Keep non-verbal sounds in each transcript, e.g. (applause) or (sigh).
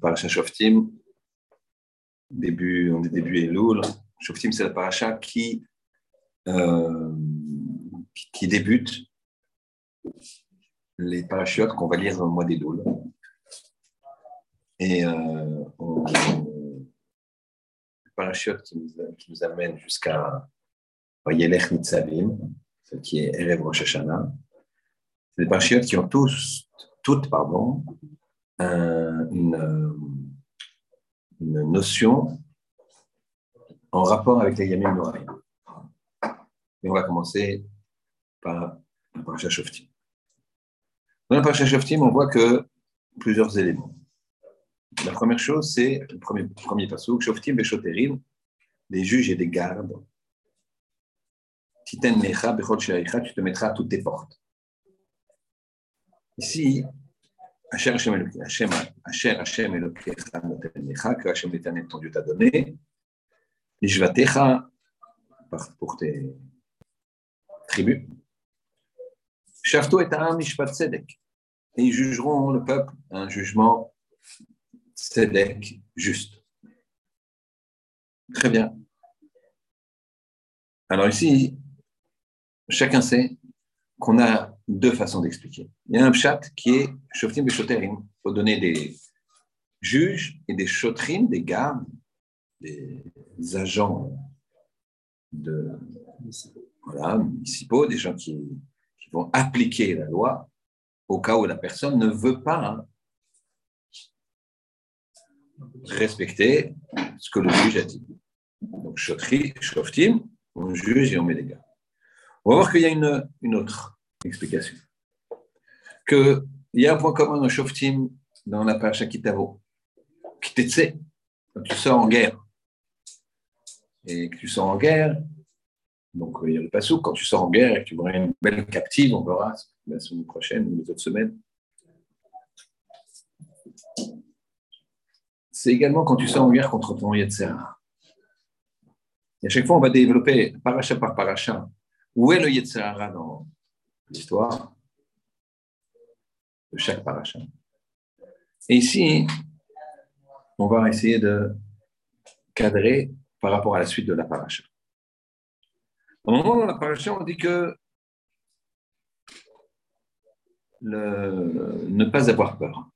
Parasha Shoftim, début, on est début Elul. Shoftim, c'est la paracha qui, euh, qui débute les parachutes qu'on va lire le mois d'Elul. Et euh, on, le parachute qui nous, qui nous amène jusqu'à Yelech Nitzavim, qui est Erev Rosh Hashanah. C'est des parachutes qui ont tous, toutes pardon, une, une, notion en rapport avec les Yamim Noraïm. Et on va commencer par la paracha Shoftim. Dans la paracha Shoftim, on voit que plusieurs éléments. La première chose, c'est le premier, premier passage, Shoftim Beshoterim, des juges et des gardes. Titen Necha Bechol tu te mettras à toutes tes portes. Ici, Asher Hashem Hashem, Asher Hashem Elokecha noten lecha, que Hashem l'éternel ton Dieu t'a donné, pour tes tribus, et et ils jugeront le peuple un jugement Tzedek juste. Très bien. Alors ici, chacun sait qu'on a deux façons d'expliquer. Il y a un chat qui est Shoftim Beshoterim. Il faut donner des juges et des chotrim, des gardes, des agents municipaux, des gens qui, vont appliquer la loi au cas où la personne ne veut pas respecter ce que le juge a dit. Donc, Shoftim, on juge et on met des gardes. On va voir qu'il y a une autre explication. Qu'il y a un point commun dans Shoftim, dans la page Kitavo, t'est quand tu sors en guerre. Et que tu sors en guerre, donc il y a le passou, quand tu sors en guerre et que tu vois une belle captive, on verra la semaine prochaine ou les autres semaines. C'est également quand tu sors en guerre contre ton Yetzera. Et à chaque fois, on va développer paracha par paracha où est le Yetzera dans l'histoire de chaque paracha. Et ici, on va essayer de cadrer par rapport à la suite de la paracha. Au moment où la paracha, on dit que ne pas avoir peur.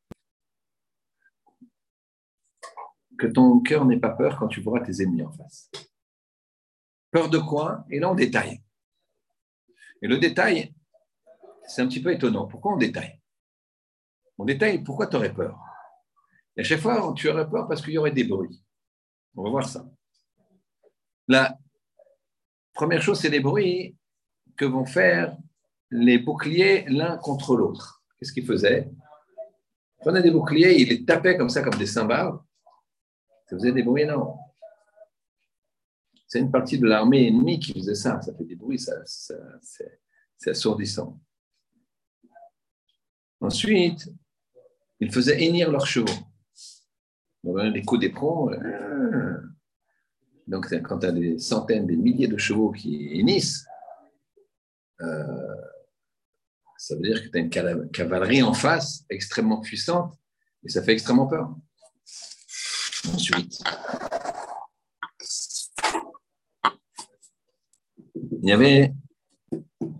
Que ton cœur n'ait pas peur quand tu verras tes ennemis en face. Peur de quoi? Et là, on détaille. Et le détail, c'est un petit peu étonnant. Pourquoi on détaille? On détaille pourquoi tu aurais peur? Et à chaque fois, tu aurais peur parce qu'il y aurait des bruits. On va voir ça. La première chose, c'est les bruits que vont faire les boucliers l'un contre l'autre. Qu'est-ce qu'ils faisaient? Ils prenaient des boucliers, ils les tapaient comme ça, comme des cymbales. Ça faisait des bruits énormes. C'est une partie de l'armée ennemie qui faisait ça. Ça fait des bruits, ça, c'est assourdissant. Ensuite, ils faisaient hennir leurs chevaux. Les coups d'éperon. Euh, donc, quand tu as des centaines, des milliers de chevaux qui hennissent, euh, ça veut dire que tu as une cavalerie en face extrêmement puissante et ça fait extrêmement peur. Ensuite, il y avait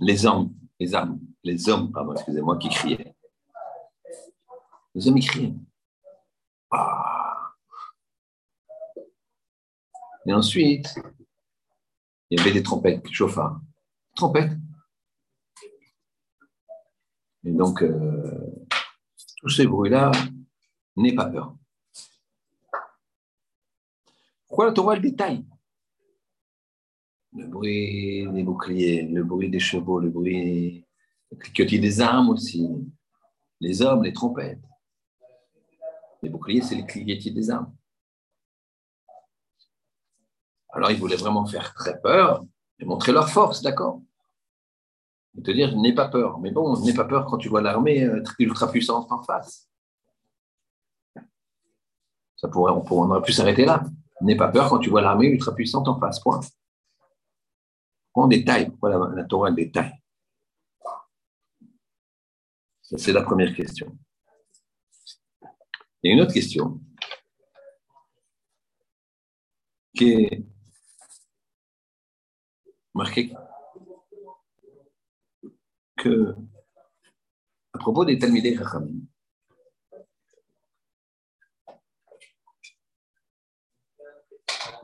les hommes, les âmes, les hommes, pardon, excusez-moi, qui criaient. Les hommes. Ah. Et ensuite, il y avait des trompettes, chauffards. Trompettes. Et donc, euh, tous ces bruits-là, n'aie pas peur. Pourquoi la Torah le détaille Le bruit des boucliers, le bruit des chevaux, le bruit le des armes aussi, les hommes, les trompettes. Les boucliers, c'est les cliquetis des armes. Alors, ils voulaient vraiment faire très peur et montrer leur force, d'accord? Et te dire, n'aie pas peur. Mais bon, n'aie pas peur quand tu vois l'armée euh, ultra puissante en face. Ça pourrait, on, pourrait, aurait pu s'arrêter là. N'aie pas peur quand tu vois l'armée ultra puissante en face, point. Pourquoi on détaille Pourquoi la, la Torah détaille Ça, c'est la première question. Il y a une autre question qui est marqué que, à propos des Talmidei Chachamim,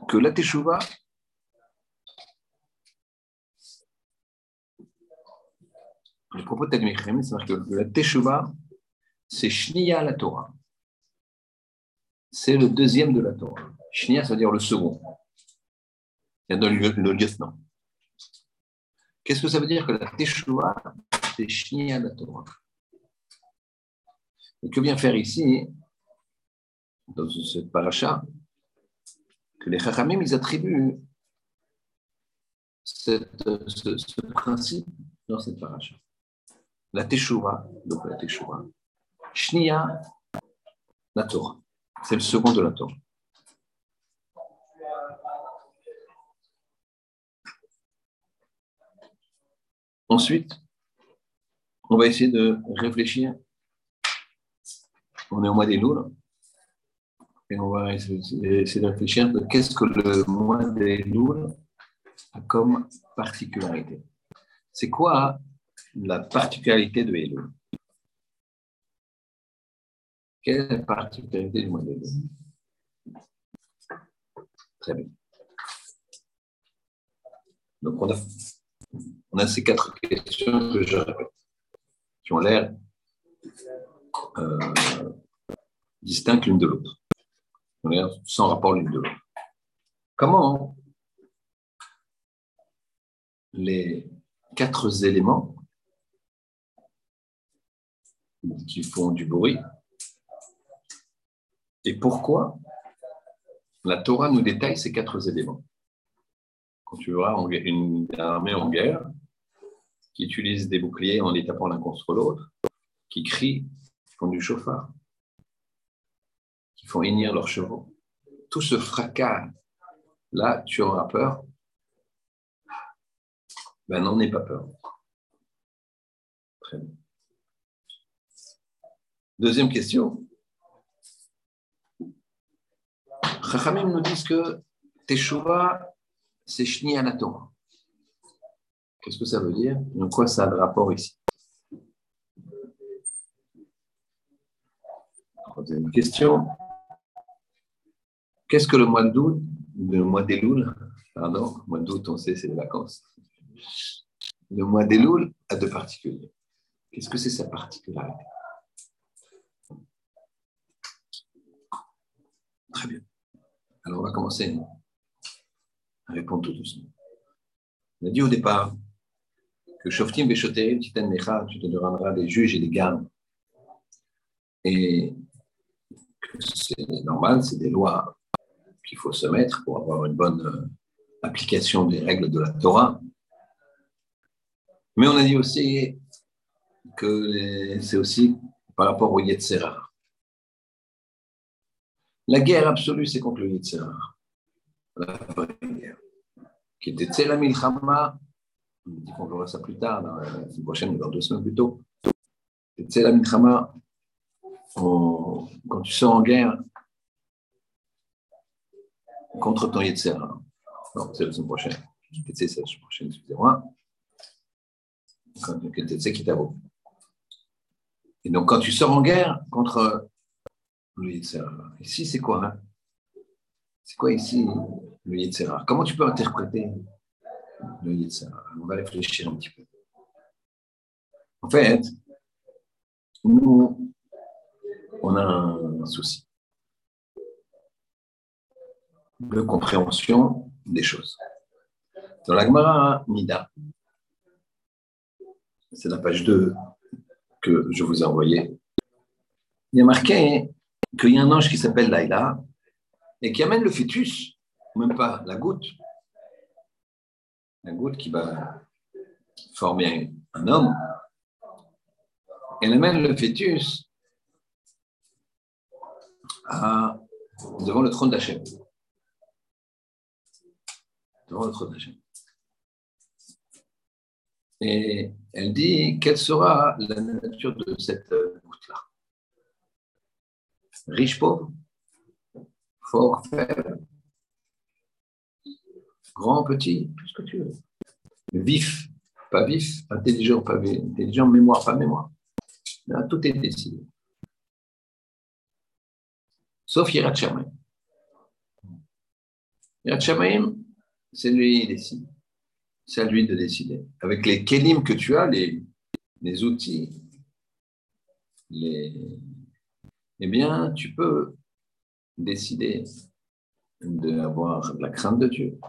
que la Teshuvah à propos de c'est que la Teshuvah, c'est Shniya la Torah. C'est le deuxième de la Torah. Shnia, ça veut dire le second. Il y a le, lieutenant. Qu'est-ce que ça veut dire que la Teshuvah, c'est Shnia la Torah? Et que vient faire ici, dans cette paracha, que les Chachamim, ils attribuent ce, ce, principe dans cette paracha. La Teshuvah, donc la Teshuvah, Shnia la Torah. C'est le second de la Torah. Ensuite, on va essayer de réfléchir. On est au mois des loups, et on va essayer de réfléchir de qu'est-ce que le mois des loups a comme particularité. C'est quoi la particularité de Elul? Quelle est la particularité du mois loups Très bien. Donc, on a on a ces quatre questions que je répète, qui ont l'air euh, distinctes l'une de l'autre, sans rapport l'une de l'autre. Comment les quatre éléments qui font du bruit et pourquoi la Torah nous détaille ces quatre éléments? Quand tu vois une armée en guerre qui utilise des boucliers en les tapant l'un contre l'autre, qui crient, qui font du chauffard, qui font hennir leurs chevaux. Tout ce fracas, là, tu auras peur? Ben, n'en aie pas peur. Très bien. Deuxième question. Chachamim nous disent que Teshuvah c'est Shni Torah. Qu'est-ce que ça veut dire? En quoi ça a de rapport ici? Troisième question. Qu'est-ce que le mois d'août, le mois d'Elul, pardon, le mois d'août, on sait, c'est les vacances. Le mois d'Elul a deux particuliers. Qu'est-ce que c'est sa particularité? Très bien. Alors, on va commencer répond tout doucement. On a dit au départ que Shoftim Necha, tu te rendras des juges et des gardes. Et que c'est normal, c'est des lois qu'il faut se mettre pour avoir une bonne euh, application des règles de la Torah. Mais on a dit aussi que c'est aussi par rapport au Yetzerah. La guerre absolue, c'est contre le Yetzerah la vraie guerre, qui était Tsela Milchama, on dit qu'on verra ça plus tard, la semaine prochaine, dans deux semaines plus tôt. Tsela Milchama, quand tu sors en guerre contre ton Yetzera, non, c'est la semaine prochaine, c'est la semaine prochaine, excusez-moi, quand tu qui. Et donc, quand tu sors en guerre contre le Yetzera, ici, c'est quoi hein? C'est quoi ici le Yitzhara Comment tu peux interpréter le Yitzhara On va réfléchir un petit peu. En fait, nous, on a un souci de compréhension des choses. Dans la Gemara Nida, c'est la page 2 que je vous ai envoyée, il y a marqué qu'il y a un ange qui s'appelle Laïla et qui amène le fœtus, même pas la goutte, la goutte qui va former un homme, elle amène le fœtus devant le trône d'Hachem. Devant le trône d'Hachem. Et elle dit quelle sera la nature de cette goutte-là. Riche, pauvre, fort, faible, grand, petit, tout ce que tu veux. Vif, pas vif, intelligent, pas intelligent, mémoire, pas mémoire. Là, tout est décidé. Sauf Yirat Shamaim. Yirat c'est lui qui décide. C'est à lui de décider. Avec les kelim que tu as, les, les outils, les, eh bien, tu peux décider d'avoir la crainte de Dieu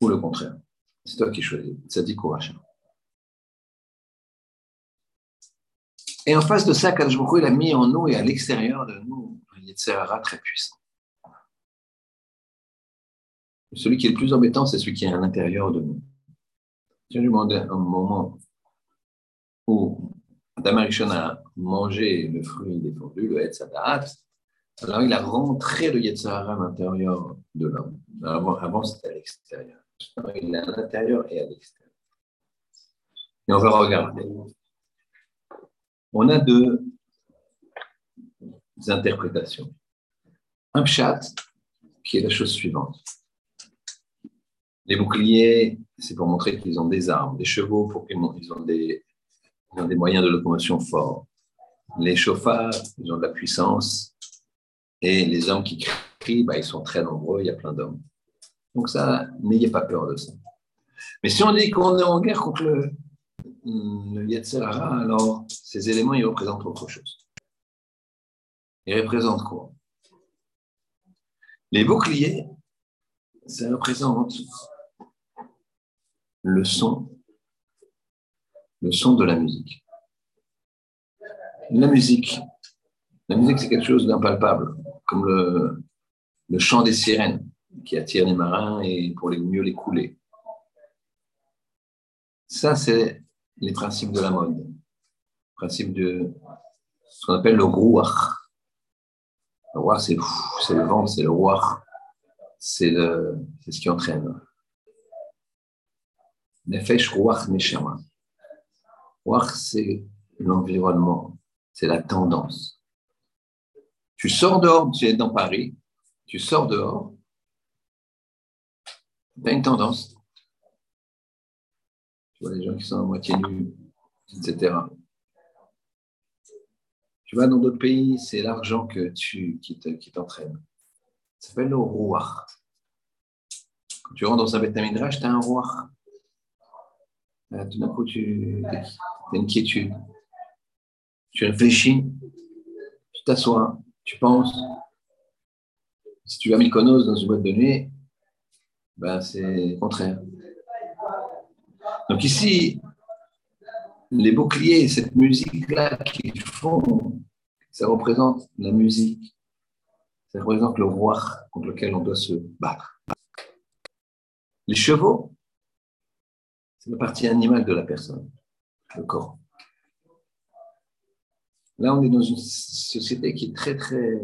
ou le contraire. C'est toi qui choisis. Ça dit courage. Et en face de ça, Kadjboukou, il a mis en nous et à l'extérieur de nous un Yetzerara très puissant. Celui qui est le plus embêtant, c'est celui qui est à l'intérieur de nous. On lui un moment où Adam a mangé le fruit défendu, le Hetzadat, alors il a rentré le Yetzirah à l'intérieur de l'homme. Avant, c'était à l'extérieur. Il est à l'intérieur et à l'extérieur. Et on va regarder. On a deux interprétations. Un pshat, qui est la chose suivante. Les boucliers, c'est pour montrer qu'ils ont des armes. Les chevaux, pour qu'ils ont des, ont des moyens de locomotion forts. Les chauffards, ils ont de la puissance. Et les hommes qui crient, bah, ils sont très nombreux, il y a plein d'hommes. Donc ça, n'ayez pas peur de ça. Mais si on dit qu'on est en guerre contre le, le alors ces éléments, ils représentent autre chose. Ils représentent quoi? Les boucliers, ça représente le son le son de la musique. La musique, la musique c'est quelque chose d'impalpable, comme le, chant des sirènes qui attire les marins et pour les mieux les couler. Ça, c'est les principes de la mode. Le principe de ce qu'on appelle le rouach. Le rouach, c'est, le vent, c'est le rouach. C'est, ce qui entraîne. Nefesh rouach neshama c'est l'environnement, c'est la tendance. Tu sors dehors, tu es dans Paris, tu sors dehors, tu as une tendance. Tu vois les gens qui sont à moitié nus, etc. Tu vas dans d'autres pays, c'est l'argent que tu, qui, t'entraîne. Ça s'appelle le roi. Quand tu rentres dans un Beth tu as un roi. Euh, tout d'un coup, tu une quiétude. Tu réfléchis, tu t'assois, tu penses. Si tu vas Mykonos dans une boîte de nuit, ben c'est contraire. Donc ici, les boucliers, cette musique-là qu'ils font, ça représente la musique. Ça représente le roi contre lequel on doit se battre. Les chevaux, c'est la partie animale de la personne, le corps. Là, on est dans une société qui est très, très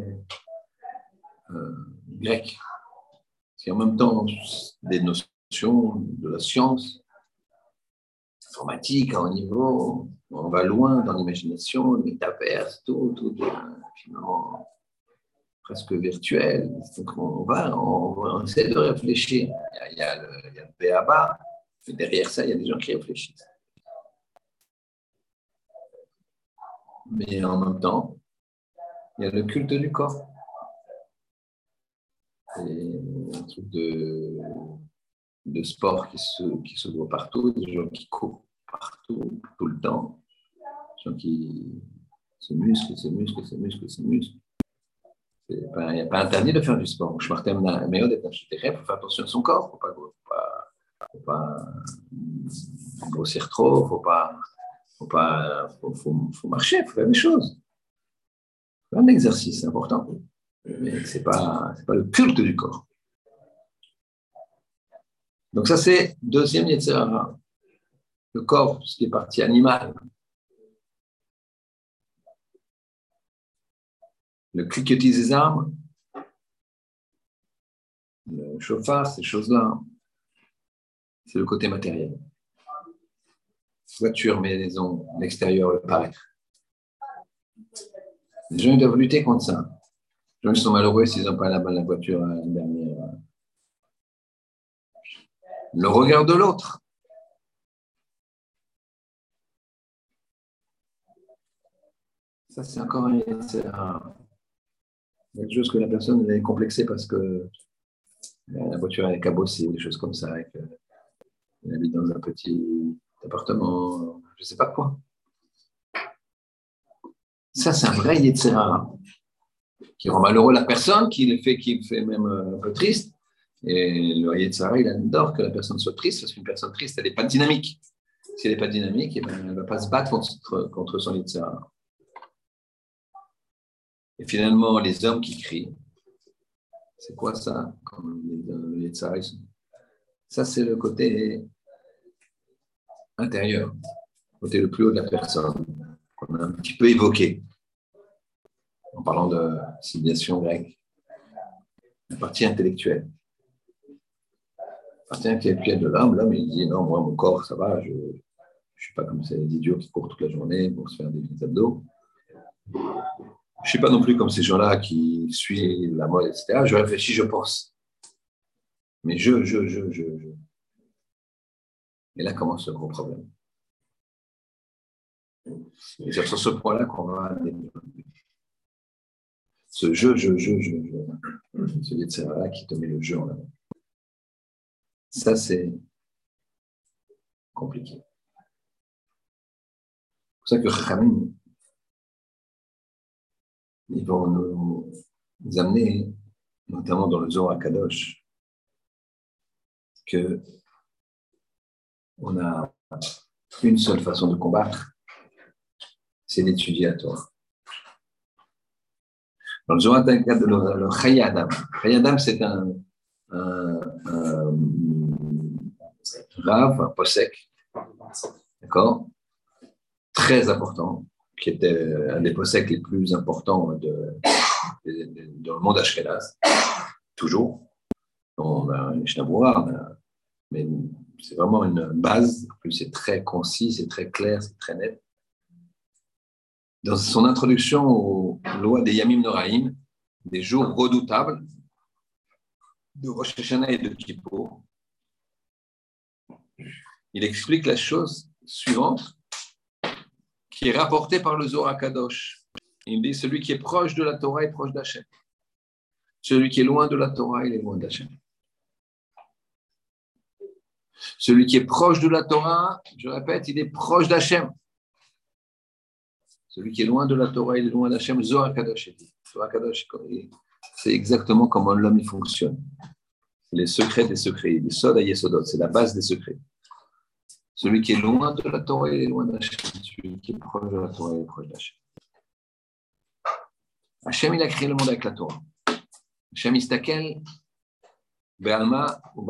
euh, grecque. C'est en même temps des notions de la science, informatique à haut niveau. On va loin dans l'imagination, le métaverse, tout, tout finalement presque virtuel. Donc on va, on, essaie de réfléchir. Il y a, le, le BABA, derrière ça, il y a des gens qui réfléchissent. Mais en même temps, il y a le culte du corps. C'est un truc de, de sport qui se, qui se voit partout, des gens qui courent partout, tout le temps, des gens qui se musclent, se musclent, se musclent, se musclent. Il n'y a pas interdit de faire du sport. Je marque mais il faut faire attention à son corps, il ne faut pas faut pas grossir trop, faut pas, faut pas, faut, faut, faut marcher, faut faire des choses. C'est un exercice important, mais c'est pas, c'est pas le culte du corps. Donc ça c'est deuxième Yetzirah. Le corps, ce qui est partie animale. Le cliquetis des armes, le chauffard, ces choses-là c'est le côté matériel. Voiture, maison, l'extérieur, le paraître. Les gens doivent lutter contre ça. Les gens sont malheureux s'ils n'ont pas la, la voiture la dernière. le regard de l'autre. Ça, c'est encore un, quelque chose que la personne est complexée parce que euh, la voiture est cabossée, des choses comme ça. elle habite dans un petit appartement, je ne sais pas quoi. Ça, c'est un vrai Yetzerara qui rend malheureux la personne, qui le fait, qui le fait même euh, un peu triste. Et le Yetzerara, il adore que la personne soit triste parce qu'une personne triste, elle n'est pas dynamique. Si elle n'est pas dynamique, eh ben, elle ne va pas se battre contre, contre son Yetzerara. Et finalement, les hommes qui crient, c'est quoi ça Ça, c'est le côté intérieur, côté le plus haut de la personne, qu'on a un petit peu évoqué en parlant de civilisation grecque. La partie intellectuelle. La partie intellectuelle de l'homme, l'homme, il dit non, moi, mon corps, ça va, je ne suis pas comme ces idiots qui courent toute la journée pour se faire des abdos. Je ne suis pas non plus comme ces gens-là qui suivent la mode, etc. Je réfléchis, je pense. Mais je, je, je, je, je. Et là commence le gros problème. C'est sur ce point-là qu'on va Ce je, je, je, je, je. Ce là qui te met le jeu en avant. Ça, c'est compliqué. C'est pour ça que Khamim, ils vont nous, amener, notamment dans le Zohar Kadosh, que on a une seule façon de combattre, c'est d'étudier à toi. Dans le Zohar le, le Chayadam, Chayadam c'est un, un, un, rave, un posek, d'accord? Très important, qui était un des possèques les plus importants de, dans le monde Ashkenaz, toujours. On a un mais c'est vraiment une base. C'est très concis, c'est très clair, c'est très net. Dans son introduction aux lois des Yamim Noraim, des jours redoutables de Rosh Hashanah et de Kippour, il explique la chose suivante qui est rapporté par le Zohar Kadosh. Il dit celui qui est proche de la Torah est proche d'Hachem. Celui qui est loin de la Torah, il est loin d'Hachem. Celui qui est proche de la Torah, je répète, il est proche d'Hachem. Celui qui est loin de la Torah, il est loin d'Hachem. Zohar Kadosh. Kadosh, c'est exactement comment l'homme fonctionne. Les secrets des secrets. Les Sod c'est la base des secrets. Celui qui est loin de la Torah, il est loin d'Hachem. Celui qui est proche de la Torah, il est proche d'Hachem. Hachem, il a créé le monde avec la Torah. Hachem, istakel, be'alma ou.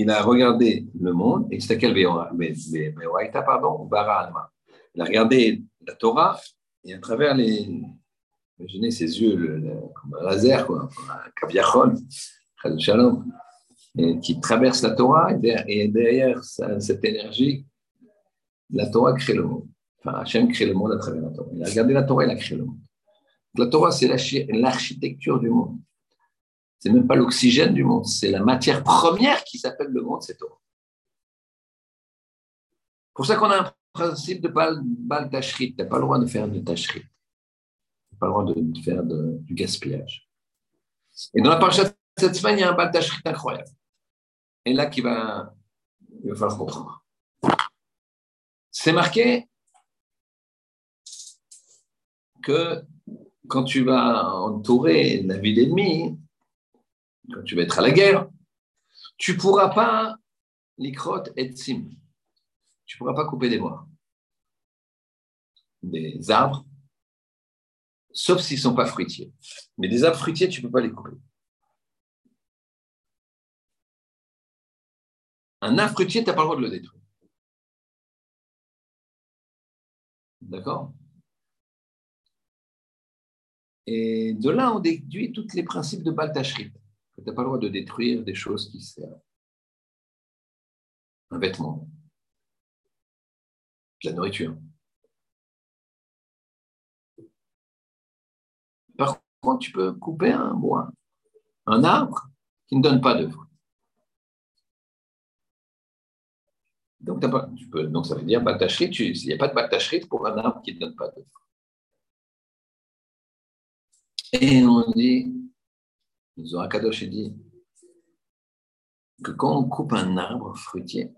Il a regardé le monde, be'oraita, pardon. Il a regardé la Torah et à travers les. Imaginez ses yeux comme un laser, quoi, un kaviachon, shalom qui traverse la Torah, et derrière, cette énergie, la Torah crée le monde. Enfin, Hachem crée le monde à travers la Torah. Il a regardé la Torah, il a créé le monde. La Torah, c'est l'architecture du monde. C'est même pas l'oxygène du monde, c'est la matière première qui s'appelle le monde, c'est Torah. pour ça qu'on a un principe de bal, bal. Tu n'as pas le droit de faire de tachrit. Tu n'as pas le droit de faire du gaspillage. Et dans la parasha cette semaine, il y a un bal incroyable. Et là qu'il va, il va falloir comprendre. C'est marqué que quand tu vas entourer la ville ennemie, quand tu vas être à la guerre, tu ne pourras pas l'ikrote et sim. Tu ne pourras pas couper des bois, des arbres, sauf s'ils ne sont pas fruitiers. Mais des arbres fruitiers, tu ne peux pas les couper. Un arbre fruitier, tu n'as pas le droit de le détruire. D'accord? Et de là, on déduit tous les principes de Baltachrit tu n'as pas le droit de détruire des choses qui servent. Un vêtement, de la nourriture. Par contre, tu peux couper un bois, un arbre qui ne donne pas de fruits. Donc, tu peux, donc ça veut dire bactachrite, il n'y a pas de bactachrite pour un arbre qui ne donne pas de fruits. Et on dit, Zorakadosh dit que quand on coupe un arbre fruitier,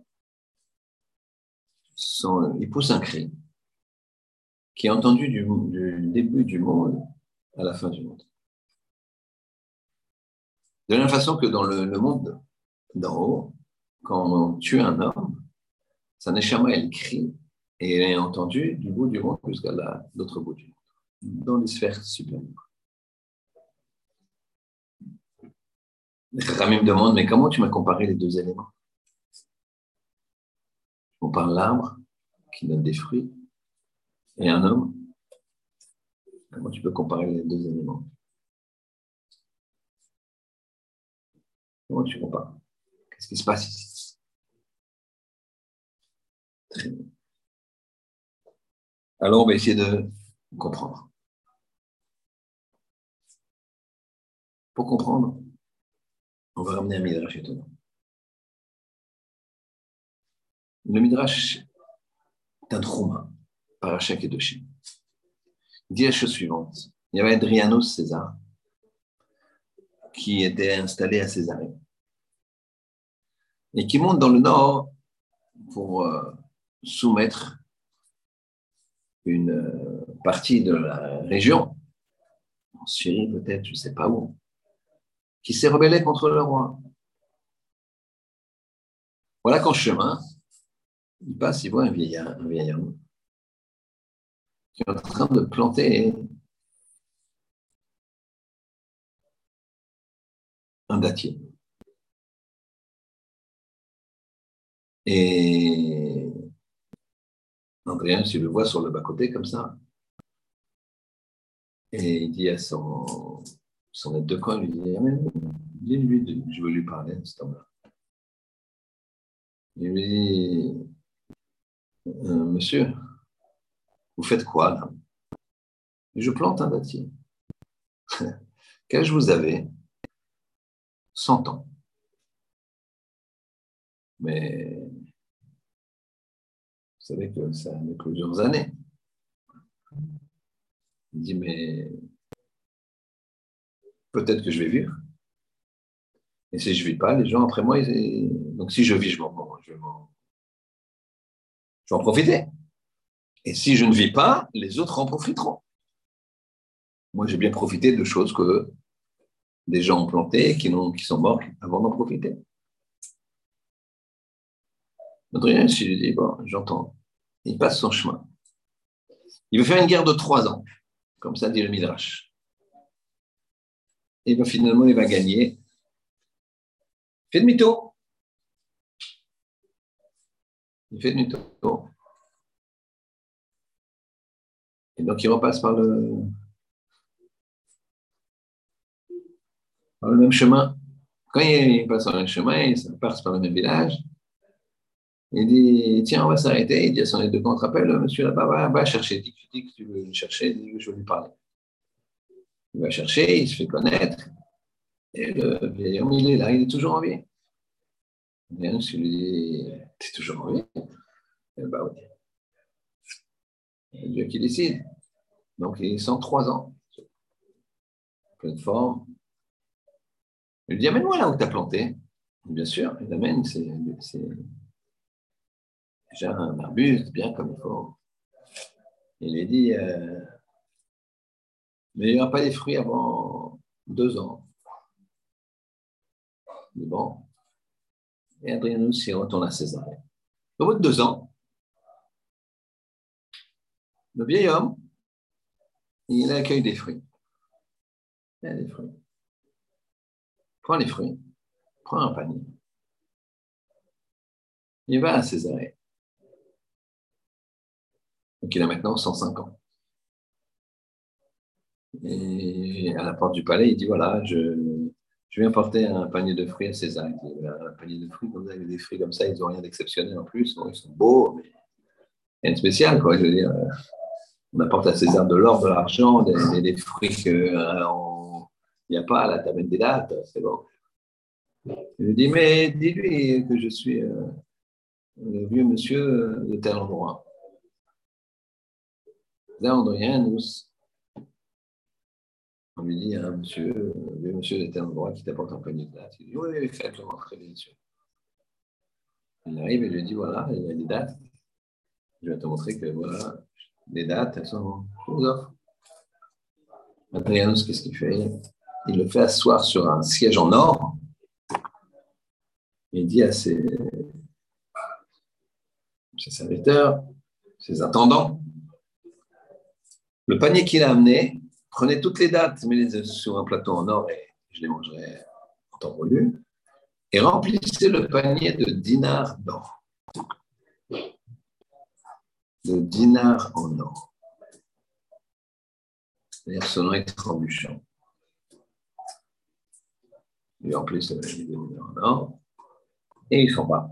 il pousse un cri qui est entendu du, début du monde à la fin du monde. De la même façon que dans le, monde d'en haut, quand on tue un homme, sa neshama, elle crie et elle est entendue du bout du monde jusqu'à l'autre bout du monde, dans les sphères supérieures. Les me demande, mais comment tu m'as comparé les deux éléments? On parle l'arbre qui donne des fruits et un homme. Comment tu peux comparer les deux éléments? Comment tu compares? Qu'est-ce qui se passe ici? Alors, on va essayer de comprendre. Pour comprendre, on va ramener un midrash étonnant. Le midrash est un trauma par et Kedoshim. Il dit la chose suivante. Il y avait Adrianos César qui était installé à Césarée et qui monte dans le nord pour euh, soumettre une euh, partie de la région, en Syrie peut-être, je ne sais pas où, qui s'est rebellé contre le roi. Voilà qu'en chemin, il passe, il voit un vieillard, un vieillard qui est en train de planter un dattier. Et Andréen, tu le vois sur le bas-côté comme ça. Et il dit à son, son aide de camp, lui dit, ah, dis-lui, je veux lui parler cet homme-là. Il lui dit, euh, monsieur, vous faites quoi là? Je plante un dattier. Quel âge vous avez? 100 ans. Mais vous savez que ça met plusieurs années. Il dit, mais peut-être que je vais vivre. Et si je ne vis pas, les gens après moi, donc si je vis, je m'en, je vais en profiter. Et si je ne vis pas, les autres en profiteront. Moi, j'ai bien profité de choses que des gens ont plantées qui, qui sont morts avant d'en profiter. Adrien, si je dis, bon, j'entends, il passe son chemin. Il veut faire une guerre de trois ans, comme ça dit le Midrash. Et bien finalement, il va gagner. Fait demi-tour. Il fait demi-tour. Et donc, il repasse par le, par le même chemin. Quand il passe par le même chemin, il passe par le même village. Il dit Tiens, on va s'arrêter. Il dit à son aide de compte Rappelle, monsieur là-bas, va, chercher. Dis, que tu veux chercher, je veux lui parler. Il va chercher, il se fait connaître. Et le vieil homme, il est là, il est toujours en vie. Bien, je lui dis T'es toujours en vie? Eh bien, oui. C'est Dieu qui décide. Donc, il est 103 ans. Pleine forme. Il lui dit Amène-moi là où tu as planté. Bien sûr, il amène, c'est déjà un arbuste, bien comme il faut. Il lui dit euh, Mais il n'y aura pas des fruits avant deux ans. Dit Bon. Et Adrianus, il retourne à Césarée. Au bout de deux ans, le vieil homme, il accueille des fruits. Il a des fruits. Prends les fruits, prends un panier. Il va à Césarée. Donc il a maintenant 105 ans. Et à la porte du palais, il dit voilà, je, je viens porter un panier de fruits à César. Un panier de fruits, comme ça, des fruits comme ça, ils n'ont rien d'exceptionnel en plus. ils sont beaux, mais rien de spécial, quoi. Dire, on apporte à César de l'or, de l'argent, des, fruits qu'il euh, n'y a pas à la table des dates, c'est bon. Je lui dis, mais dis-lui que je suis euh, le vieux monsieur de tel endroit. Là, on lui dit, un monsieur, le vieux monsieur de tel endroit qui t'apporte un panier de dates. Il dit, oui, faites-le très bien sûr. Il arrive et lui dit, voilà, il y a des dates. Je vais te montrer que voilà, les dates, elles sont, je vous offre. Adrianus, qu'est-ce qu'il fait? Il le fait asseoir sur un siège en or. Il dit à ses, ses serviteurs, ses attendants, le panier qu'il a amené, prenez toutes les dates, mettez-les sur un plateau en or et je les mangerai en temps voulu, et remplissez le panier de dinars d'or. De dinars en or. C'est-à-dire ce nom est trébuchant. Il remplissent le panier de dinars en or et il s'en va.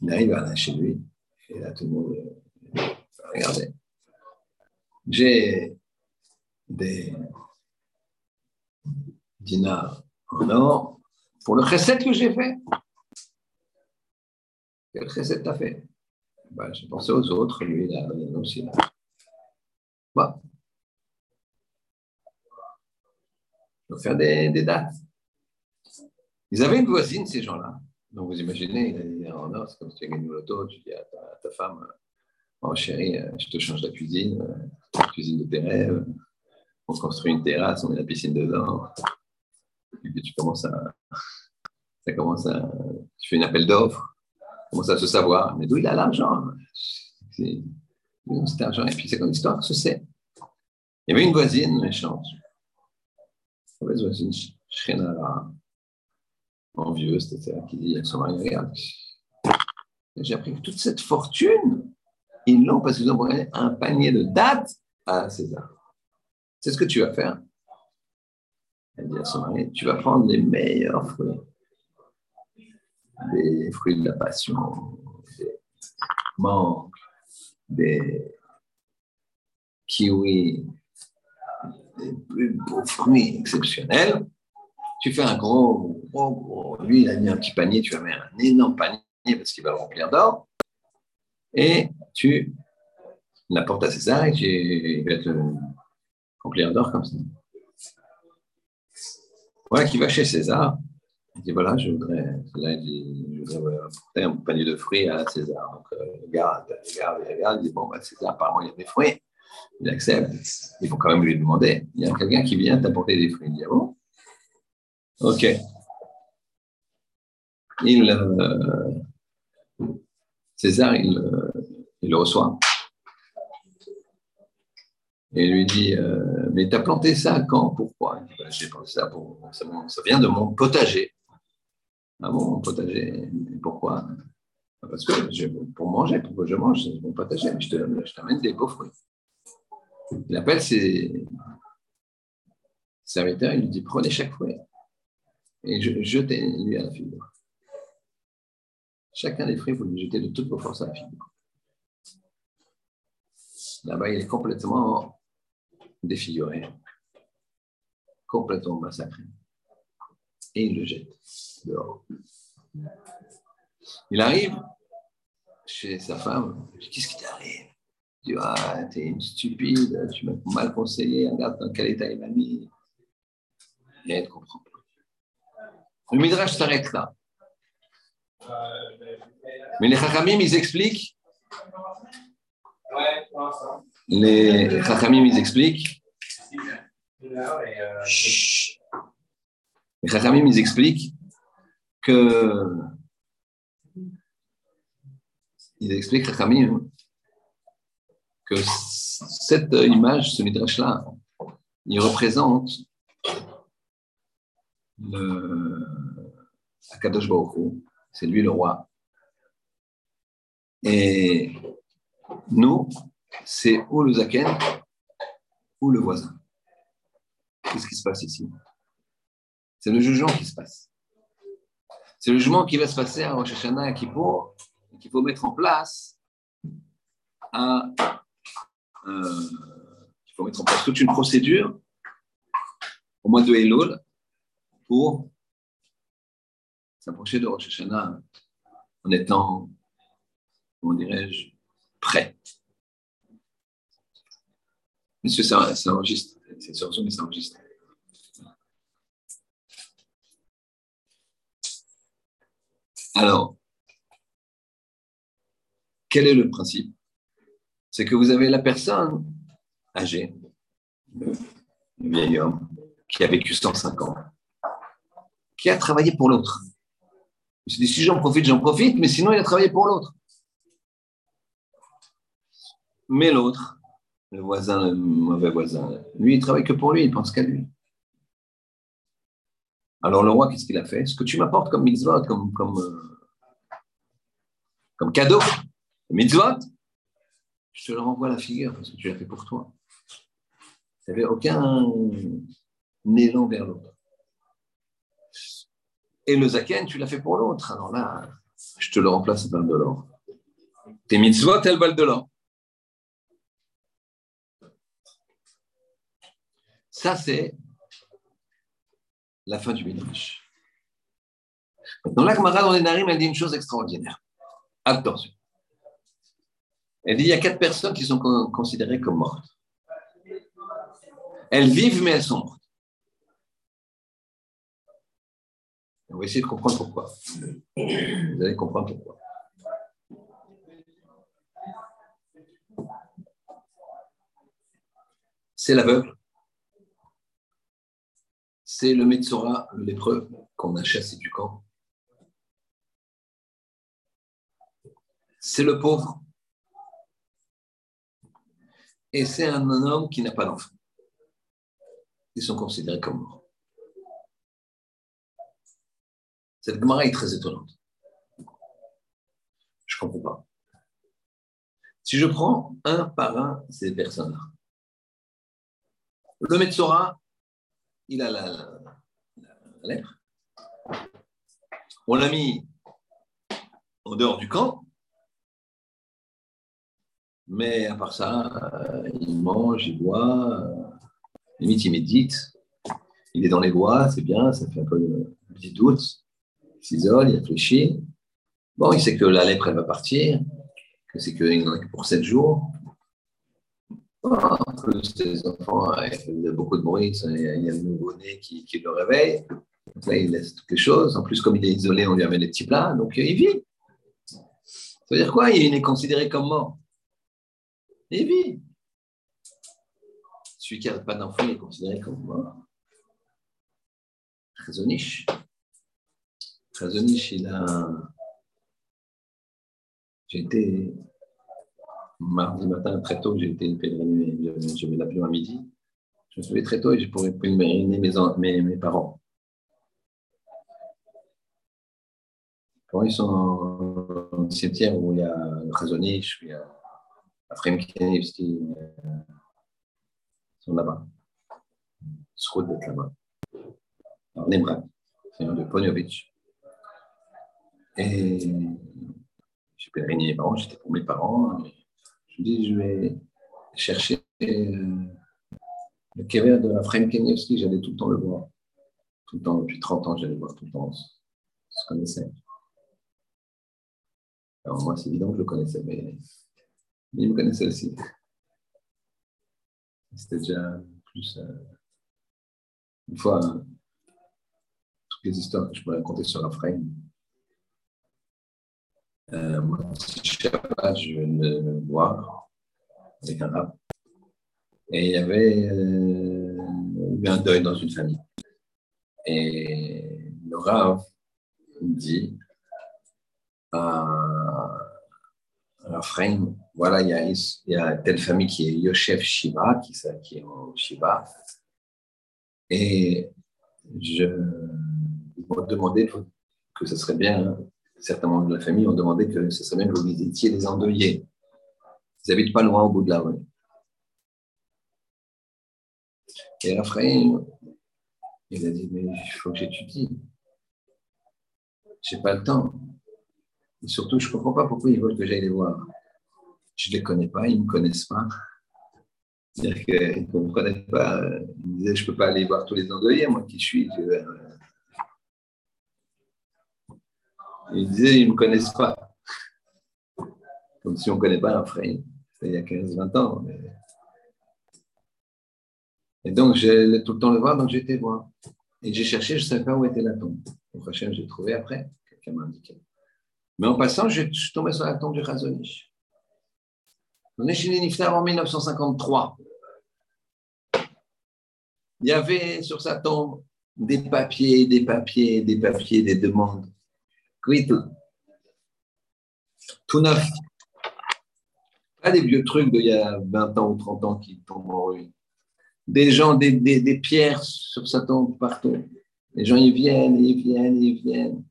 Il arrive à chez lui et là tout le monde, euh, regardez. J'ai des dinars en or pour le recette que j'ai fait. Quel recette t'as fait? Ben, J'ai pensé aux autres, lui, il a aussi. Là. Bon. Il faut faire des, des, dates. Ils avaient une voisine, ces gens-là. Donc, vous imaginez, il a dit en or, c'est comme si tu gagné l'auto, tu dis à ta, femme Oh chérie, euh, je te change la cuisine, euh, la cuisine de tes rêves, on construit une terrasse, on met la piscine dedans. Et puis tu commences à. Ça commence. Tu fais une appel d'offres, tu commences à se savoir. Mais d'où il a l'argent? C'est. Et puis c'est comme l'histoire se sait. Il y avait une voisine méchante. Une voisine, Shrenara, envieuse, etc., qui dit à son mari Regarde, j'ai appris que toute cette fortune, ils l'ont parce qu'ils ont envoyé un panier de dates à César. C'est ce que tu vas faire. Elle dit à son mari, tu vas prendre les meilleurs fruits. Des fruits de la passion, des mangues, des kiwis, des plus beaux fruits exceptionnels. Tu fais un gros, gros, gros. Lui, il a mis un petit panier, tu vas mettre un énorme panier parce qu'il va le remplir d'or. Et tu l'apportes à César et tu vas te remplir d'or comme ça. Voilà qui va chez César. Il dit voilà, je voudrais, là, je voudrais apporter un panier de fruits à César. Donc, euh, il regarde, il regarde, il regarde. Il dit bon, bah, César, apparemment, il y a des fruits. Il accepte. Il faut quand même lui demander. Il y a quelqu'un qui vient t'apporter des fruits. Il dit ah bon? Ok. Il, euh, César, il, euh, il le reçoit et lui dit euh, Mais tu as planté ça quand? Pourquoi? Ben, J'ai planté ça pour. Ça, vient de mon potager. Ah bon, mon potager Pourquoi? Parce que pour manger, pour que je mange, c'est mon potager, mais je t'amène des beaux fruits. Il appelle ses serviteurs, il lui dit Prenez chaque fruit et jetez-lui à la figure. Chacun des fruits, vous lui jetez de toute vos forces à la figure. Là-bas, il est complètement défiguré, complètement massacré. Et il le jette dehors. Il arrive chez sa femme. Qu'est-ce qui t'arrive? Dit Ah, t'es une stupide, tu m'as mal conseillé, regarde dans quel état il m'a mis. Et elle ne comprend pas. Le Midrash s'arrête là. Mais les Chachamim, ils expliquent les Chachamim, ils expliquent. Les Chachamim, ils expliquent que. Ils expliquent, Chachamim, que cette image, ce midrash-là, il représente le Akadosh Baruch c'est lui le roi. Et nous, c'est ou le Zaken ou le voisin. Qu'est-ce qui se passe ici? C'est le jugement qui se passe. C'est le jugement qui va se passer à Rosh Hashanah et qu'il faut, mettre en place un, euh, il faut mettre en place toute une procédure au mois de Elul pour s'approcher de Rosh en étant comment dirais-je, prêt. Monsieur, ça, enregistre. C'est sur enregistre. Alors, quel est le principe? C'est que vous avez la personne âgée, le vieil homme, qui a vécu 105 ans, qui a travaillé pour l'autre. Il se dit, si j'en profite, j'en profite, mais sinon, il a travaillé pour l'autre. Mais l'autre, le voisin, le mauvais voisin, lui, il travaille que pour lui, il pense qu'à lui. Alors le roi, qu'est-ce qu'il a fait? Ce que tu m'apportes comme mitzvot, comme, comme, euh, comme cadeau, mitzvot, je te le renvoie à la figure parce que tu l'as fait pour toi. Tu n'avais aucun élan vers l'autre. Et le zaken, tu l'as fait pour l'autre. Alors là, je te le remplace par de l'or. Tes mitzvot, elles valent de l'or. Ça, c'est la fin du Midrash. Maintenant, là, Kamara dans les Narim, elle dit une chose extraordinaire. Attention. Elle dit il y a quatre personnes qui sont considérées comme mortes. Elles vivent, mais elles sont mortes. On va essayer de comprendre pourquoi. Vous allez comprendre pourquoi. C'est l'aveugle c'est le Metzora, le lépreux, qu'on a chassé du camp. C'est le pauvre. Et c'est un homme qui n'a pas d'enfant. Ils sont considérés comme morts. Cette Gemara est très étonnante. Je ne comprends pas. Si je prends un par un ces personnes-là, le Metzora, il a la, lettre. On l'a mis en dehors du camp, mais à part ça, euh, il mange, il boit, euh, limite il médite, il est dans les bois, c'est bien, ça fait un peu de petit doute, il s'isole, il réfléchit. Bon, il sait que la lèpre, elle va partir, que c'est a que pour sept jours, en plus, les enfants il y a beaucoup de bruit, il y a le nouveau-né qui, le réveille. là, il laisse toutes les choses. En plus, comme il est isolé, on lui amène les petits plats, donc il vit. Ça veut dire quoi? Il est considéré comme mort. Il vit. Celui qui n'a pas d'enfant, il est considéré comme mort. Trésoniche. Trésoniche, il a. Été mardi matin, très tôt, j'ai été pèleriner, j'avais l'avion à midi. Je me suis levé très tôt et j'ai pour pèleriner mes, mes, mes parents. Quand ils sont le cimetière où il y a Razonich, il y a Afrem Kenevski, ils sont là-bas. Sroud d'être là-bas. Alors, c'est un de Ponyovitch. Et j'ai pèleriné mes parents, j'étais pour mes parents. Je dis, je vais chercher euh, le Kéver de la Kenievski, j'allais tout le temps le voir. Tout le temps, depuis 30 ans, j'allais le voir tout le temps. On se connaissait. Alors moi, c'est évident que je le connaissais, mais, il me connaissait aussi. C'était déjà plus... Euh, une fois, toutes les histoires que je pourrais raconter sur euh, moi, si je ne sais pas, je vais le voir avec un. Et il y avait euh, eu un deuil dans une famille. Et le Rav dit à, la frame, voilà, il y, a, il y, a, telle famille qui est Yosef Shiva, qui, qui est au Shiva. Et je me demandais que ce serait bien certains membres de la famille ont demandé que ce serait bien que vous visitiez les endeuillés. Ils n'habitent pas loin au bout de la rue. Et Raphaël, il a dit, mais il faut que j'étudie. Je n'ai pas le temps. Et surtout, je ne comprends pas pourquoi ils veulent que j'aille les voir. Je ne les connais pas, ils ne me connaissent pas. C'est-à-dire qu'ils ne comprenaient pas. Ils disaient, je ne peux pas aller voir tous les endeuillés, moi qui suis. Ils disaient, ils ne me connaissent pas. Comme si on ne connaît pas un frère. C'était il y a 15-20 ans. Et donc, j'ai tout le temps le voir, donc j'étais voir. Et j'ai cherché, je ne savais pas où était la tombe. Au prochain, j'ai trouvé après, quelqu'un m'a indiqué. Mais en passant, je suis tombé sur la tombe du Razonich. On est chez les Niftar en 1953. Il y avait sur sa tombe des papiers, des papiers, des papiers, des demandes. Oui, tout, neuf. Pas des vieux trucs d'il y a 20 ans ou 30 ans qui tombent en ruine. Des gens, des, des, pierres sur sa tombe partout. Les gens, ils viennent, ils viennent, ils viennent.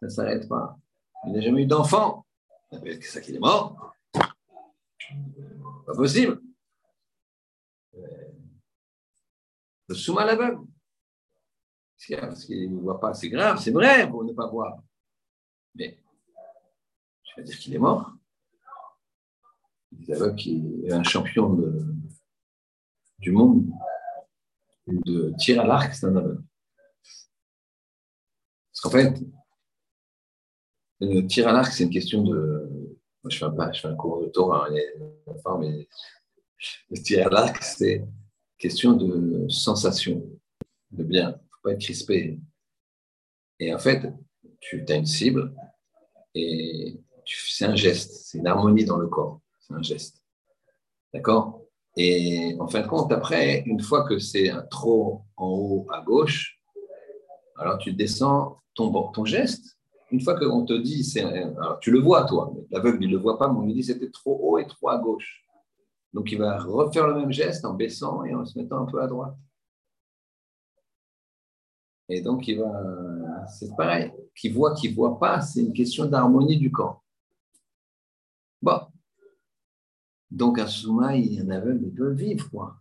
Ça ne s'arrête pas. Il n'a jamais eu d'enfant. C'est ça qu'il est mort. Pas possible. Le souma l'aveugle. Parce qu'il ne voit pas, c'est grave, c'est vrai pour ne pas voir. Mais je vais dire qu'il est mort. Il qui est un champion du monde de tir à l'arc, c'est un aveugle. Parce qu'en fait, le tir à l'arc, c'est une question de. Moi, je fais un, je fais un cours de Torah, hein, mais le tir à l'arc, c'est question de sensation, de bien. Pas être crispé. Et en fait, tu as une cible et c'est un geste, c'est une harmonie dans le corps, c'est un geste. D'accord? Et en fin de compte, après, une fois que c'est trop en haut à gauche, alors tu descends ton, ton geste. Une fois qu'on te dit, c'est, alors tu le vois toi, l'aveugle il ne le voit pas, mais on lui dit c'était trop haut et trop à gauche. Donc il va refaire le même geste en baissant et en se mettant un peu à droite. Et donc il va, c'est pareil, qui voit, qui voit pas, c'est une question d'harmonie du corps. Bon. Donc un souma, il y en aveugle, il peut vivre, quoi.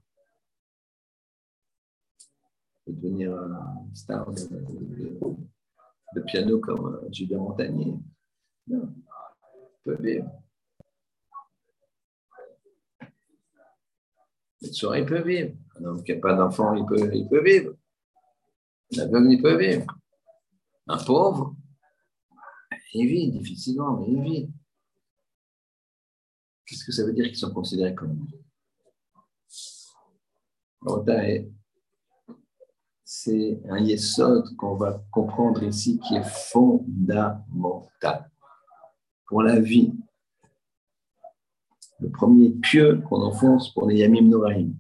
Il peut devenir un star de, piano comme Gilbert Montagnier. Non, il peut vivre. Le il peut vivre. Un homme qui n'a pas d'enfant, il peut, il peut vivre. Un aveugle, il peut vivre. Un pauvre, il vit difficilement, mais il vit. Qu'est-ce que ça veut dire qu'ils sont considérés comme c'est un yesod qu'on va comprendre ici qui est fondamental pour la vie. Le premier pieu qu'on enfonce pour les Yamim Noraim.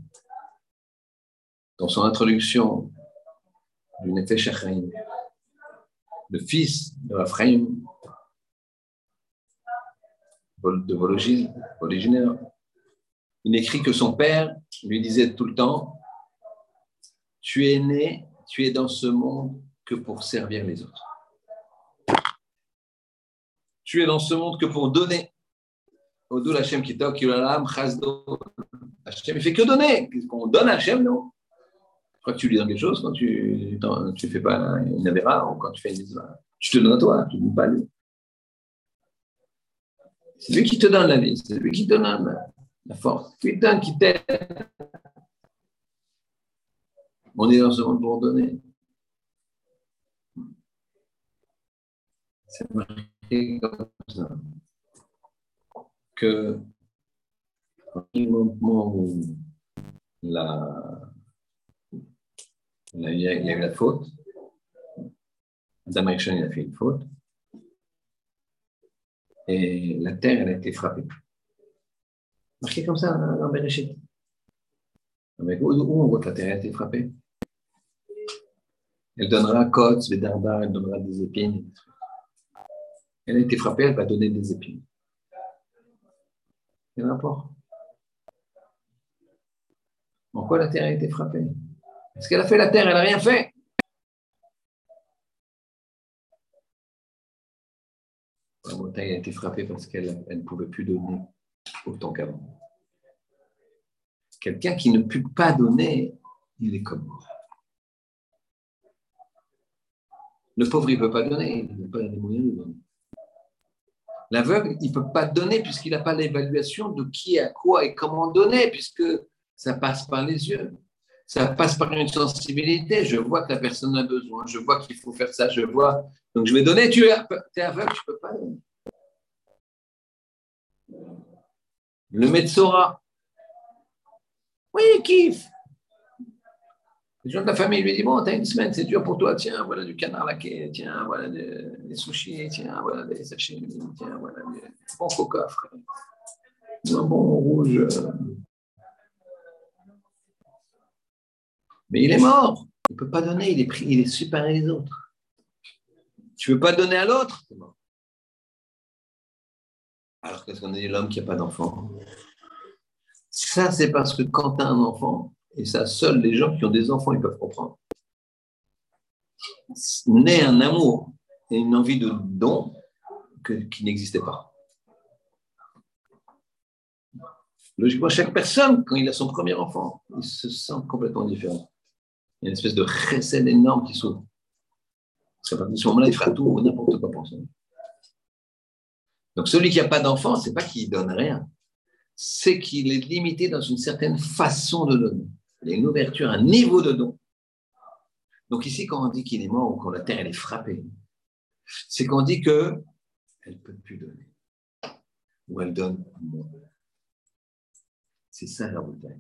Dans son introduction du le fils de Raphaïm, de Vologine, il écrit que son père lui disait tout le temps Tu es né, tu es dans ce monde que pour servir les autres. Tu es dans ce monde que pour donner. Odul. Hashem, il fait que donner. Qu'on donne à Hashem, non? Que tu lui donnes quelque chose quand tu ne fais pas une avéra ou quand tu fais une Tu te donnes à toi, tu ne dis pas lui. C'est lui qui te donne la vie, c'est lui qui te donne la, force. Putain, qui t'aide. On est dans ce monde pour donner. C'est marqué comme ça. Que au moment où la, il, y a, eu la faute, Adam il a fait une faute, et la terre, elle a été frappée. Marqué comme ça dans Bereshit. Où, où on voit que la terre a été frappée? Elle donnera côtes, des dardas, elle donnera des épines. Elle a été frappée, elle va donner des épines. Quel rapport Pourquoi la terre a été frappée? Est-ce qu'elle a fait la terre? Elle n'a rien fait. a été frappée parce qu'elle ne pouvait plus donner autant qu'avant. Quelqu'un qui ne peut pas donner, il est comme mort. Le pauvre, il ne peut pas donner, il n'a pas les moyens de donner. L'aveugle, il ne peut pas donner puisqu'il n'a pas l'évaluation de qui, à quoi et comment donner, puisque ça passe par les yeux. Ça passe par une sensibilité. Je vois que la personne a besoin. Je vois qu'il faut faire ça. Je vois. Donc, je vais donner. Tu es aveugle, tu ne peux pas donner. Le Metzora. Oui, il kiffe. Les gens de la famille lui disent Bon, t'as une semaine, c'est dur pour toi. Tiens, voilà du canard laqué. Tiens, voilà des, sushis. Tiens, voilà des sachets. Tiens, voilà des bons coca. Un bon rouge. Mais il est mort. Il ne peut pas donner. Il est, pris, il est séparé des autres. Tu ne veux pas donner à l'autre Alors qu'est-ce qu'on dit? L'homme qui n'a pas d'enfant Ça, c'est parce que quand tu as un enfant, et ça, seuls les gens qui ont des enfants, ils peuvent comprendre. Naît un amour et une envie de don qui n'existait pas. Logiquement, chaque personne, quand il a son premier enfant, il se sent complètement différent. Il y a une espèce de recède énorme qui s'ouvre. Parce qu'à partir de ce moment-là, il fera tout ou n'importe quoi pour ça. Donc celui qui n'a pas d'enfant, ce n'est pas qu'il ne donne rien, c'est qu'il est limité dans une certaine façon de donner. Il y a une ouverture, un niveau de don. Donc ici, quand on dit qu'il est mort ou quand la terre elle est frappée, c'est qu'on dit que elle peut plus donner. Ou elle donne moins. C'est ça la bouteille.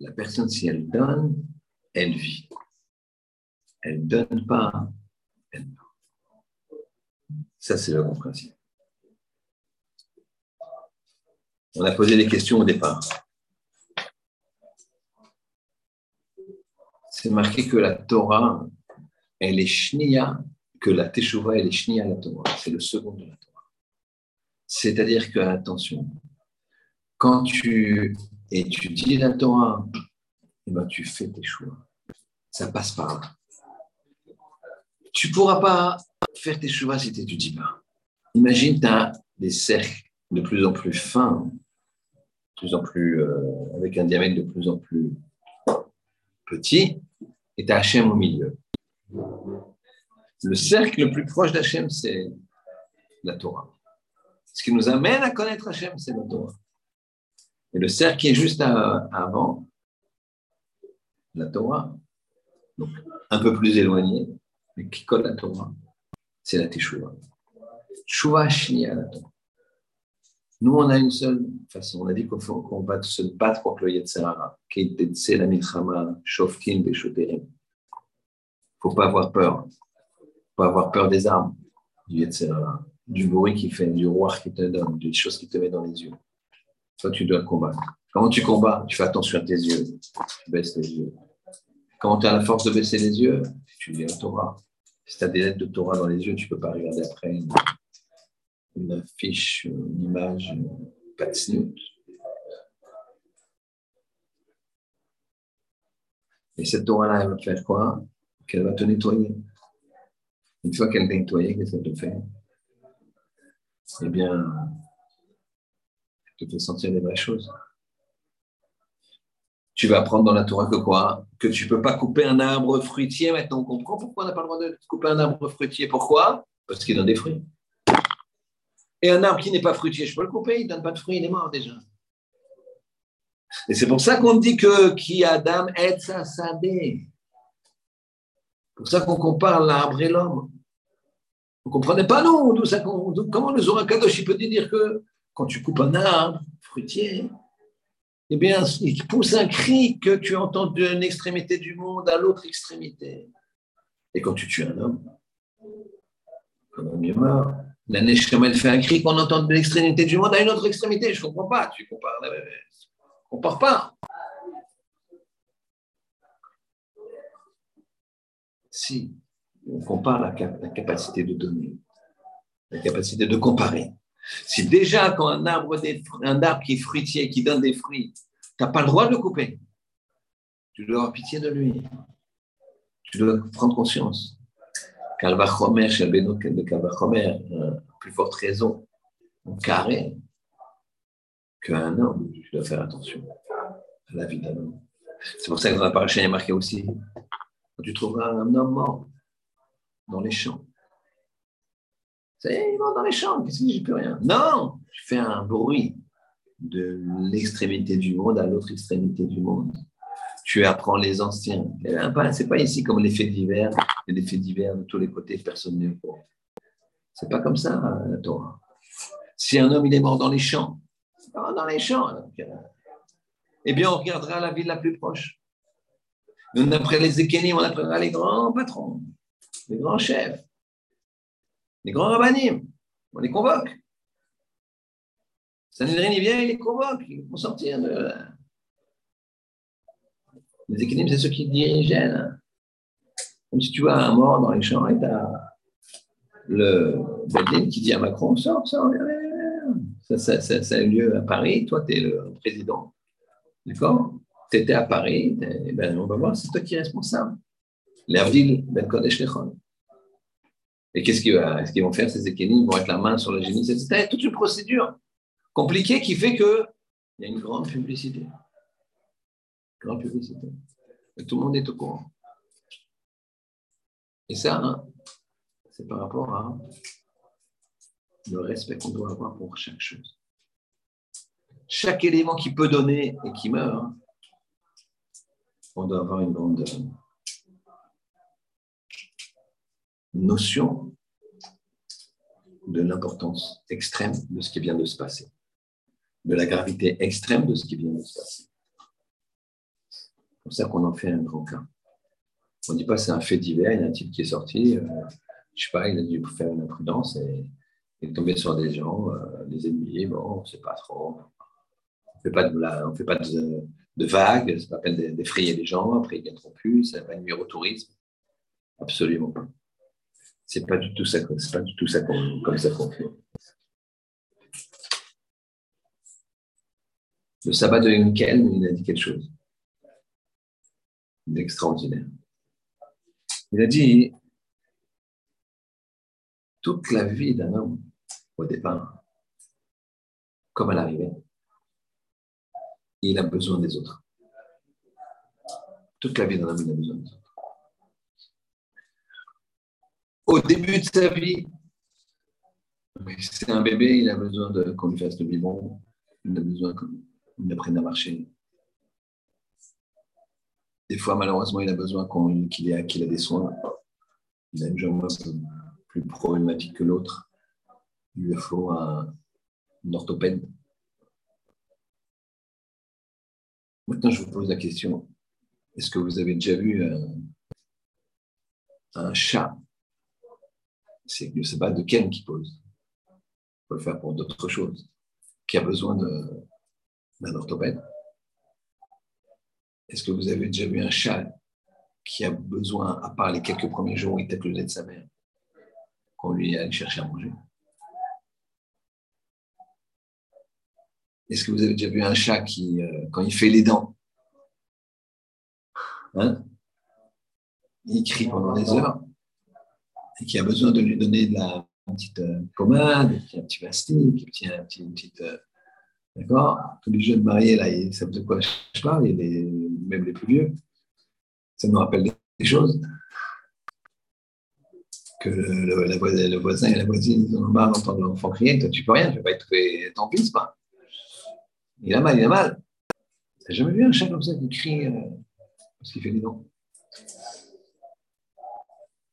La personne, si elle donne, elle vit. Elle ne donne pas, elle. Ça, c'est le bon principe. On a posé des questions au départ. C'est marqué que la Torah, elle est shnia, que la Teshuvah, elle est shnia la Torah. C'est le second de la Torah. C'est-à-dire que, attention, quand tu étudies la Torah, eh ben, tu fais tes choix. Ça passe par là. Tu ne pourras pas faire tes choix si tu n'étudies pas. Imagine, tu as des cercles de plus en plus fins plus en plus, euh, avec un diamètre de plus en plus petit, et tu as Hachem au milieu. Le cercle le plus proche d'Hachem, c'est la Torah. Ce qui nous amène à connaître Hachem, c'est la Torah. Et le cercle qui est juste avant, la Torah, un peu plus éloigné, mais qui colle la Torah, c'est la Teshuvah. Teshuvah à la Torah. Nous, on a une seule façon. On a dit qu'on va se battre contre le Yetzerara, qui est la milchama. Il ne faut pas avoir peur. Il ne faut pas avoir peur des armes du Yetzerara, du bruit qu'il fait, du roi qui te donne, des choses qui te met dans les yeux. Toi, tu dois combattre. Comment tu combats? Tu fais attention à tes yeux. Tu baisses les yeux. Quand tu as la force de baisser les yeux, tu lis la Torah. Si tu as des lettres de Torah dans les yeux, tu ne peux pas regarder après une affiche, une image, pas de snoot. Et cette Torah-là, elle va faire quoi? Qu'elle va te nettoyer. Une fois qu'elle t'a nettoyé, qu'est-ce qu'elle te fait? Eh bien, elle te sentir les vraies choses. Tu vas apprendre dans la Torah que quoi? Que tu ne peux pas couper un arbre fruitier. Maintenant, on comprend pourquoi on n'a pas le droit de couper un arbre fruitier. Pourquoi? Parce qu'il donne des fruits. Et un arbre qui n'est pas fruitier, je peux le couper, il ne donne pas de fruits, il est mort déjà. Et c'est pour ça qu'on dit que qui Adam est sa sadé. C'est pour ça qu'on compare l'arbre et l'homme. Vous ne comprenez pas, non? Ça, Comment le Zohar Kadosh peut dire que quand tu coupes un arbre fruitier, eh bien, il pousse un cri que tu entends d'une extrémité du monde à l'autre extrémité. Et quand tu tues un homme, un homme est mort, la elle fait un cri qu'on entend de l'extrémité du monde à une autre extrémité. Je ne comprends pas. Tu compares. ne compare pas. Si on compare la, capacité de donner, la capacité de comparer. Si déjà, quand un arbre, qui est fruitier, qui donne des fruits, tu n'as pas le droit de le couper, tu dois avoir pitié de lui. Tu dois prendre conscience. Kalvachomer, chez de Kalvachomer, plus forte raison, au carré, qu'un homme. Tu dois faire attention à la vie d'un homme. C'est pour ça que dans la paracha, il est marqué aussi tu trouveras un homme mort dans les champs. C'est mort dans les champs, qu'est-ce que j'ai plus rien Non, tu fais un bruit de l'extrémité du monde à l'autre extrémité du monde tu apprends les anciens. C'est pas ici comme les faits divers, il y des faits divers de tous les côtés, personne n'est au courant. C'est pas comme ça, la Torah. Si un homme il est mort dans les champs, dans les champs, eh bien on regardera la ville la plus proche. On après les Ékénim, on apprendra les grands patrons, les grands chefs, les grands rabbinim. On les convoque. Sanhedrin, il vient, il les convoque. Ils vont sortir de. Les Ékénim, c'est ceux qui dirigent. Comme si tu vois un mort dans les champs et tu le Baldin qui dit à Macron sors, sors, ça, ça, ça, a eu lieu à Paris. Toi, tu es le président. D'accord? Tu étais à Paris. Ben, on va voir, c'est toi qui es responsable. L'Ervil, Ben Kodesh Lechon. Et qu'est-ce qu'ils vont faire, ces Ils vont mettre la main sur le génie. C'est toute une procédure compliquée qui fait qu'il y a une grande publicité. grande publicité. Tout le monde est au courant. Et ça, hein, c'est par rapport à le respect qu'on doit avoir pour chaque chose. Chaque élément qui peut donner et qui meurt, hein, on doit avoir une grande notion de l'importance extrême de ce qui vient de se passer, de la gravité extrême de ce qui vient de se passer. C'est pour ça qu'on en fait un grand cas. On ne dit pas c'est un fait divers, il y a un type qui est sorti, euh, je sais pas, il a dû faire une imprudence et il est tombé sur des gens, euh, des ennemis, bon, on ne sait pas trop. On ne fait pas de, on fait pas de, vagues, c'est pas peine d'effrayer les gens, après ne viendront plus, ça va nuire au tourisme. Absolument pas. C'est pas du tout ça, c'est pas du tout ça comme ça qu'on fait. Le sabbat de Henkel, il a dit quelque chose d'extraordinaire. Il a dit toute la vie d'un homme, au départ, comme à l'arrivée, il a besoin des autres. Toute la vie d'un homme, il a besoin des autres. Au début de sa vie, c'est un bébé, il a besoin qu'on lui fasse le biberon, il a besoin qu'on apprenne à marcher. Des fois, malheureusement, il a besoin qu'il ait, ait, des soins. Il a une jambe plus problématique que l'autre. Il lui faut un, orthopède. Maintenant, je vous pose la question est-ce que vous avez déjà vu un, chat C'est le sabbat de Ken qui pose. Il faut le faire pour d'autres choses. Qui a besoin d'un orthopède Est-ce que vous avez déjà vu un chat qui a besoin, à part les quelques premiers jours où il tête le lait de sa mère, qu'on lui aille chercher à manger? Est-ce que vous avez déjà vu un chat qui, euh, quand il fait les dents, hein, il crie pendant des heures qui a besoin de lui donner de la petite euh, pommade, un petit mastic, un petit, une petite. Euh, d'accord? Tous les jeunes mariés, là, ils savent de quoi je parle, même les plus vieux. Ça nous rappelle des choses que le, voisin et la voisine ils ont marre d'entendre l'enfant crier, toi tu peux rien, tu ne vas pas étouffer ton fils, pas. Il a mal, il a mal. T'as jamais vu un chat comme ça qui crie euh, parce qu'il fait des dents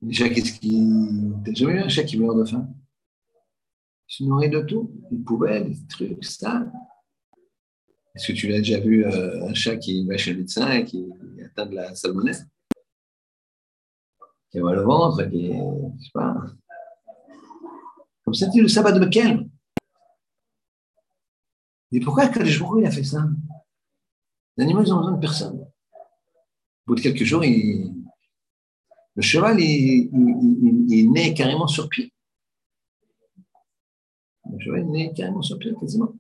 Déjà, qu'est-ce qui. T'as jamais vu un chat qui meurt de faim? Il se nourrit de tout, des poubelles, des trucs, ça. Est-ce que tu l'as déjà vu euh, un chat qui va chez le médecin et qui atteint de la salmonelle? Qui a au ventre, qui sais pas. Comme ça, le sabbat de Mekel. Mais pourquoi jour il a fait ça? Les animaux, ils ont besoin de personne. Au bout de quelques jours, il... le cheval, il, il, est né carrément sur pied. Le cheval est né carrément sur pied, quasiment.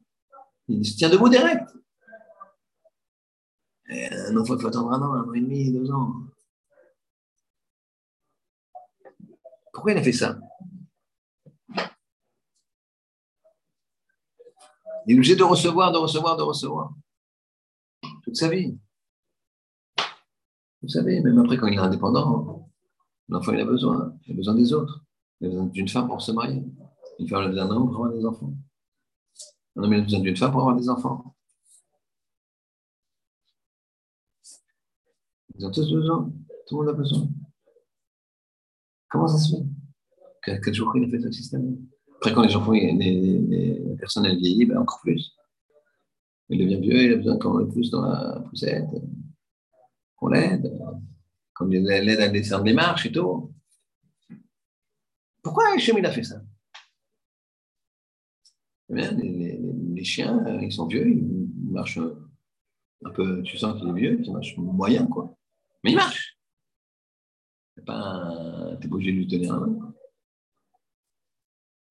Il se tient debout direct. Un enfant, il faut attendre un an, un an et demi, deux ans. Pourquoi il a fait ça? Il est obligé de recevoir, de recevoir, de recevoir. Toute sa vie. Vous savez, même après, quand il est indépendant, l'enfant, il a besoin. Il a besoin des autres. Il a besoin d'une femme pour se marier. Une femme a besoin d'un homme pour avoir des enfants. Un homme a besoin d'une femme pour avoir des enfants. Ils ont tous besoin. Tout le monde a besoin. Comment ça se fait? Quel jour il a fait ce système Après, quand les gens les, les, personnes elles vieillissent, ben encore plus. Il devient vieux, il a besoin qu'on le pousse dans la poussette, qu'on l'aide, l'aide à descendre les marches et tout. Pourquoi Hachem il a fait ça? Eh bien, les, chiens, ils sont vieux, ils marchent un peu, tu sens qu'il est vieux, ils marchent moyen, quoi. Mais ils marchent. Tu pas pas obligé de lui tenir la main.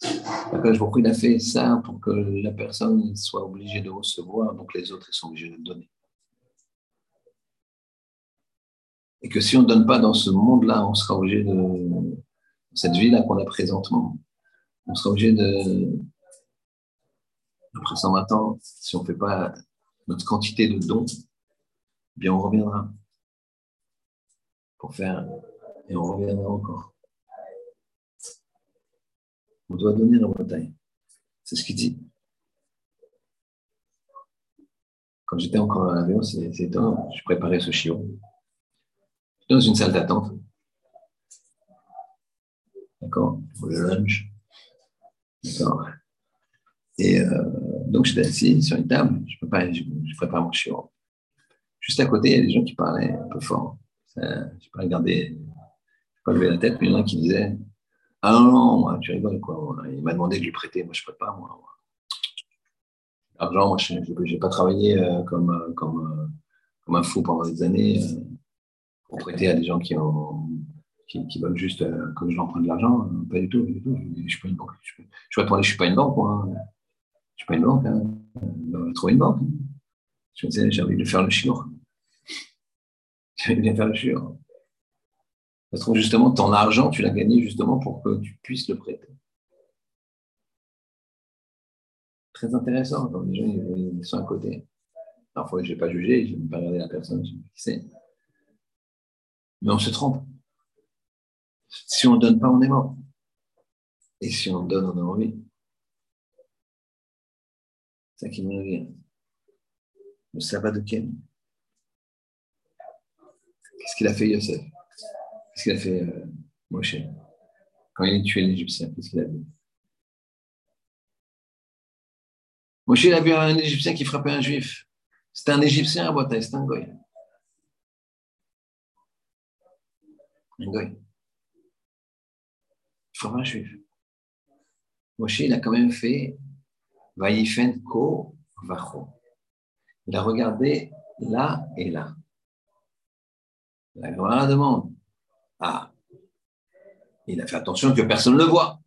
je vous il a fait ça pour que la personne soit obligée de recevoir, donc les autres ils sont obligés de donner. Et que si on ne donne pas dans ce monde-là, on sera obligé de, cette vie-là qu'on a présentement, on sera obligé de, après 120 ans, si on ne fait pas notre quantité de dons, eh bien on reviendra pour faire, et on reviendra encore. On doit donner la Bretagne. C'est ce qu'il dit. Quand j'étais encore à l'avion, c'est étonnant, je préparais ce chiot. Dans une salle d'attente. D'accord Pour le lunch. D'accord Et euh, donc, j'étais assis sur une table, je, prépare, je, prépare mon chiot. Juste à côté, il y a des gens qui parlaient un peu fort. Je n'ai pas regardé, je n'ai pas levé la tête, mais il y en a qui disaient Ah non, non, tu rigoles quoi. Il m'a demandé de lui prêter, moi je ne prête pas, moi. L'argent, moi je n'ai pas travaillé euh, euh, comme, comme un fou pendant des années pour prêter à des gens qui qui, veulent juste euh, que je leur prenne de l'argent. Euh, pas du tout, du tout. Je ne suis pas une banque. Je, je, je suis pas une banque, moi. Je ne suis pas une banque. Hein. On va trouver une banque. Je me disais, j'ai envie de faire le chiot. (laughs) J'ai envie de faire le chiot. Se trouve, justement, ton argent, tu l'as gagné justement pour que tu puisses le prêter. Très intéressant, quand les gens ils sont à côté. Parfois, je n'ai pas jugé, je n'ai pas regardé la personne, je sais qui c'est. Mais on se trompe. Si on ne donne pas, on est mort. Et si on donne, on a envie. C'est ça qui me revient. Le sabbat de Ken. Qu'est-ce qu'il a fait Yosef? Qu'est-ce qu'il a fait euh, Moshe? Quand il a tué l'Égyptien, qu'est-ce qu'il a vu Moshe, il a vu un Égyptien qui frappait un Juif. C'était un Égyptien à Boitaï, c'était un goy. Un goy un juif. Moshe, il a quand même fait Vayifen Ko Vacho. Il a regardé là et là. La gloire demande. Ah, il a fait attention que personne ne le voit.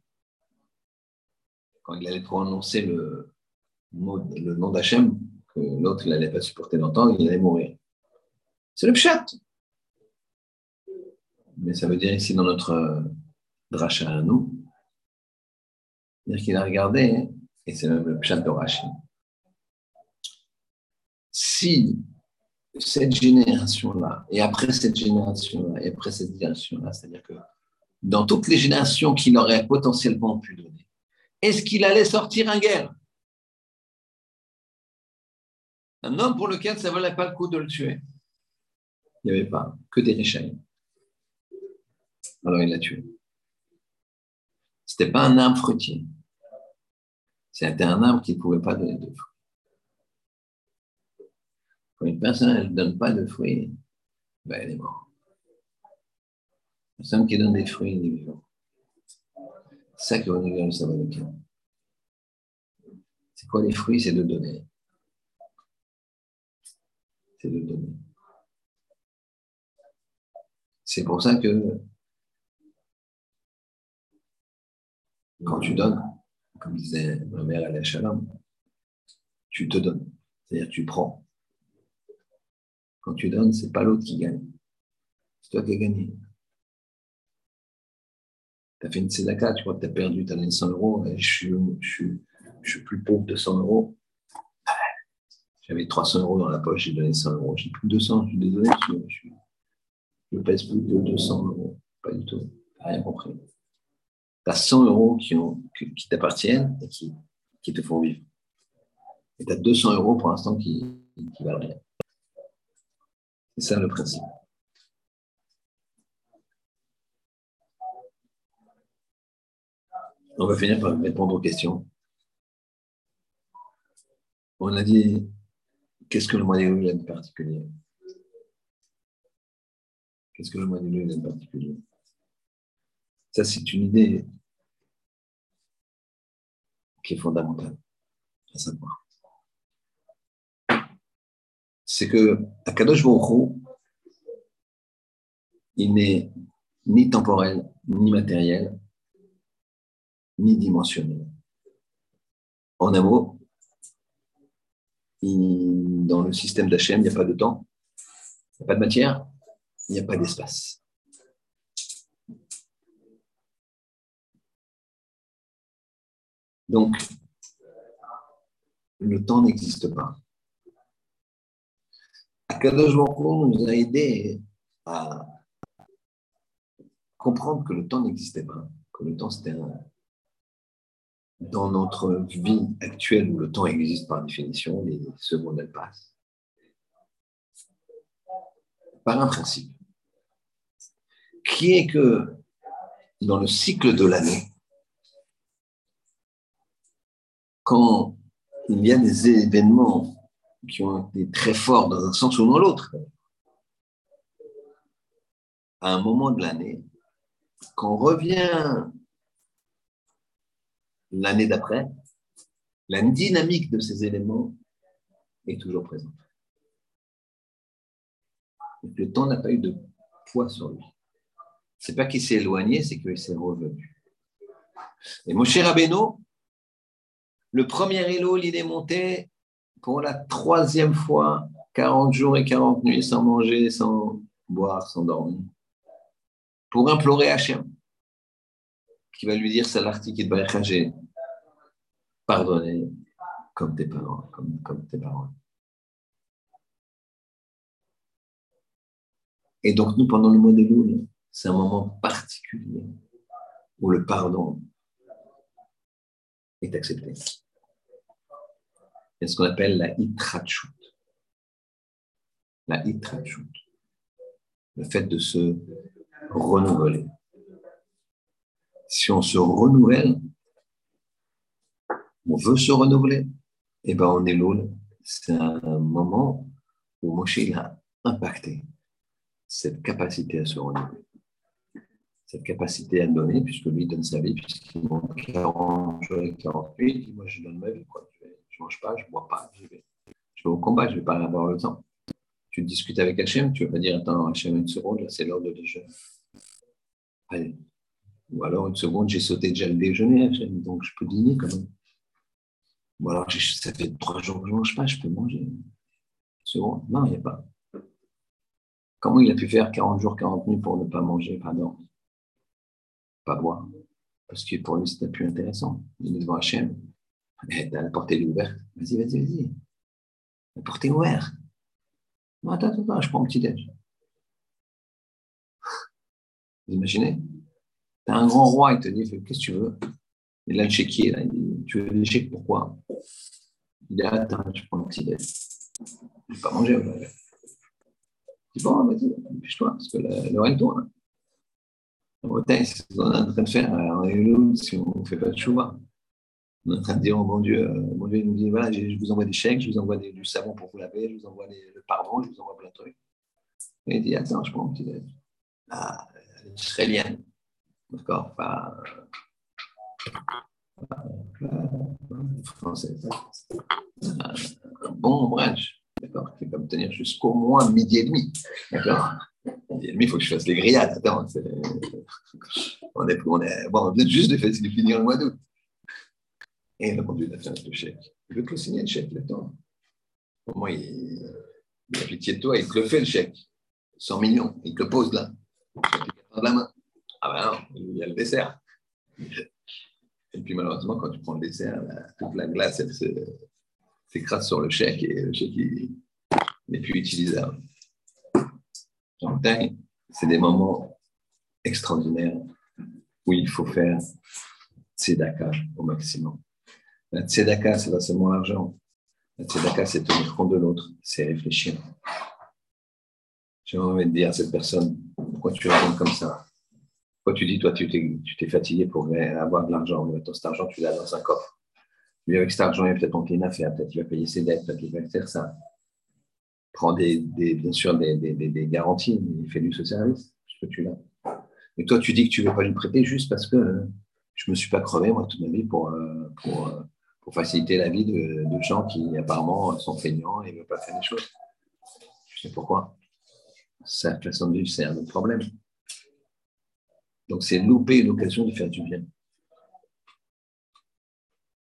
Quand il allait prononcer le, le nom d'Hachem, que l'autre n'allait pas supporter longtemps, il allait mourir. C'est le pchat. Mais ça veut dire ici dans notre dracha à nous. C'est-à-dire qu'il a regardé, et c'est même le pshat de Rachid. Si cette génération-là, et après cette génération-là, et après cette génération-là, c'est-à-dire que dans toutes les générations qu'il aurait potentiellement pu donner, est-ce qu'il allait sortir un guerre? Un homme pour lequel ça ne valait pas le coup de le tuer? Il n'y avait pas que des réchailles. Alors il l'a tué. Ce n'était pas un arbre fruitier. C'était un arbre qui ne pouvait pas donner de fruits. Quand une personne ne donne pas de fruits, ben elle est morte. Une personne qui donne des fruits, il est vivant. C'est ça va nous dire le de C'est quoi les fruits? C'est de donner. C'est de donner. C'est pour ça que Quand tu donnes, comme disait ma mère à Shalom, tu te donnes, c'est-à-dire tu prends. Quand tu donnes, c'est pas l'autre qui gagne, c'est toi qui as gagné. Tu as fait une tzedaka, tu que tu as perdu, tu as donné 100 euros, et je suis, je, suis, plus pauvre de 100 euros. J'avais 300 euros dans la poche, j'ai donné 100 euros. J'ai plus de 200, je suis désolé, je, je, pèse plus de 200 euros. Pas du tout, rien compris tu as 100 euros qui, t'appartiennent et qui, te font vivre. Et tu as 200 euros pour l'instant qui valent rien. C'est ça le principe. On va finir par répondre aux questions. On a dit, qu'est-ce que le mois d'Elul a particulier? Qu'est-ce que le mois d'Elul a particulier? Ça, c'est une idée qui est fondamentale à savoir. C'est que Akadosh il n'est ni temporel, ni matériel, ni dimensionnel. En un mot, dans le système d'Hachem, il n'y a pas de temps, il n'y a pas de matière, il n'y a pas d'espace. Donc, le temps n'existe pas. Akadosh Baruch nous a aidés à comprendre que le temps n'existait pas, que le temps c'était un... Dans notre vie actuelle où le temps existe par définition, les secondes passent. Par un principe, qui est que dans le cycle de l'année, quand il y a des événements qui ont été très forts dans un sens ou dans l'autre, à un moment de l'année, quand on revient l'année d'après, la dynamique de ces éléments est toujours présente. Le temps n'a pas eu de poids sur lui. C'est pas qu'il s'est éloigné, c'est qu'il s'est revenu. Et Moshe Rabbeinu, le premier îlot, il est monté pour la troisième fois, 40 jours et 40 nuits sans manger, sans boire, sans dormir pour implorer Hachem, qui va lui dire Salarti qui j'ai pardonné comme tes parents, comme, comme tes parents. Et donc, nous, pendant le mois de Loul, c'est un moment particulier où le pardon est accepté. C'est ce qu'on appelle la itrachut. La itrachut. Le fait de se renouveler. Si on se renouvelle, on veut se renouveler, et eh ben on est l'eau. C'est un moment où Moshe a impacté cette capacité à se renouveler, cette capacité à donner, puisque lui donne sa vie, puisqu'il monte 40 jours et 48, il dit Moi je donne ma vie, quoi. Je ne mange pas, je bois pas, je vais, au combat, je ne vais pas avoir le temps. Tu discutes avec Hachem, tu vas pas dire Attends, Hachem, une seconde, là c'est l'heure de déjeuner. Allez. Ou alors, une seconde, j'ai sauté déjà le déjeuner, donc je peux dîner quand même. Ou alors, ça fait trois jours que je ne mange pas, je peux manger. Une seconde. Non, il n'y a pas. Comment il a pu faire 40 jours, 40 nuits pour ne pas manger, pas dormir, pas boire Parce que pour lui, c'était plus intéressant. Il est devant Hachem. La porte est ouverte. Vas-y, vas-y, vas-y. La porte est ouverte. Non, attends, attends, je prends un petit déj. Vous imaginez? Tu as un grand roi, il te dit Qu'est-ce que tu veux? Il a le chéquier, là. Il dit Tu veux des chèques, pourquoi? Il dit Attends, je prends un petit déj. Je ne vais pas manger aujourd'hui. Il dit Bon, vas-y, dépêche-toi, parce que le, le règne tourne. En Bretagne, c'est ce qu'on est en train de faire en Eloul si on ne fait pas de chouva. On est en train de dire, oh mon Dieu, euh, mon Dieu il nous dit, voilà, je vous envoie des chèques, je vous envoie du savon pour vous laver, je vous envoie le pardon, je vous envoie plein de trucs. Et il dit, attends, je prends un petit déj. Ah, israélienne. D'accord Pas française. Un bon brunch, d'accord Qui va me tenir jusqu'au moins midi et demi. D'accord Midi et demi, il faut que je fasse les grillades. Attends, on est, on est, bon, on vient juste de finir le mois d'août. Et il a demandé de faire le chèque. Il veut que le signer le chèque, temps. Au moins, il, il a pitié de toi, il te le fait le chèque. 100 millions, il te le pose là la main. Ah ben non, il y a le dessert. Et puis malheureusement, quand tu prends le dessert, toute la glace, elle s'écrase sur le chèque et le chèque n'est plus utilisable. C'est des moments extraordinaires où il faut faire tzedaka au maximum. La tzedaka, c'est pas seulement l'argent. La tzedaka, c'est tenir compte de l'autre, c'est réfléchir. J'ai envie de dire à cette personne, pourquoi tu réponds comme ça? Quand tu dis, toi, tu t'es fatigué pour avoir de l'argent, mais cet argent, tu l'as dans un coffre. Lui, avec cet argent, il va peut-être monter une affaire, peut-être il va payer ses dettes, peut-être il va faire ça. Prend des, bien sûr des, garanties, il fait du ce service, ce que tu l'as. Et toi, tu dis que tu ne veux pas lui prêter juste parce que je ne me suis pas crevé, moi, toute ma vie, pour, euh, pour, euh, pour faciliter la vie de, gens qui, apparemment, sont feignants et ne veulent pas faire les choses. Je sais pourquoi. Sa façon de vivre, c'est un autre problème. Donc, c'est louper l'occasion de faire du bien.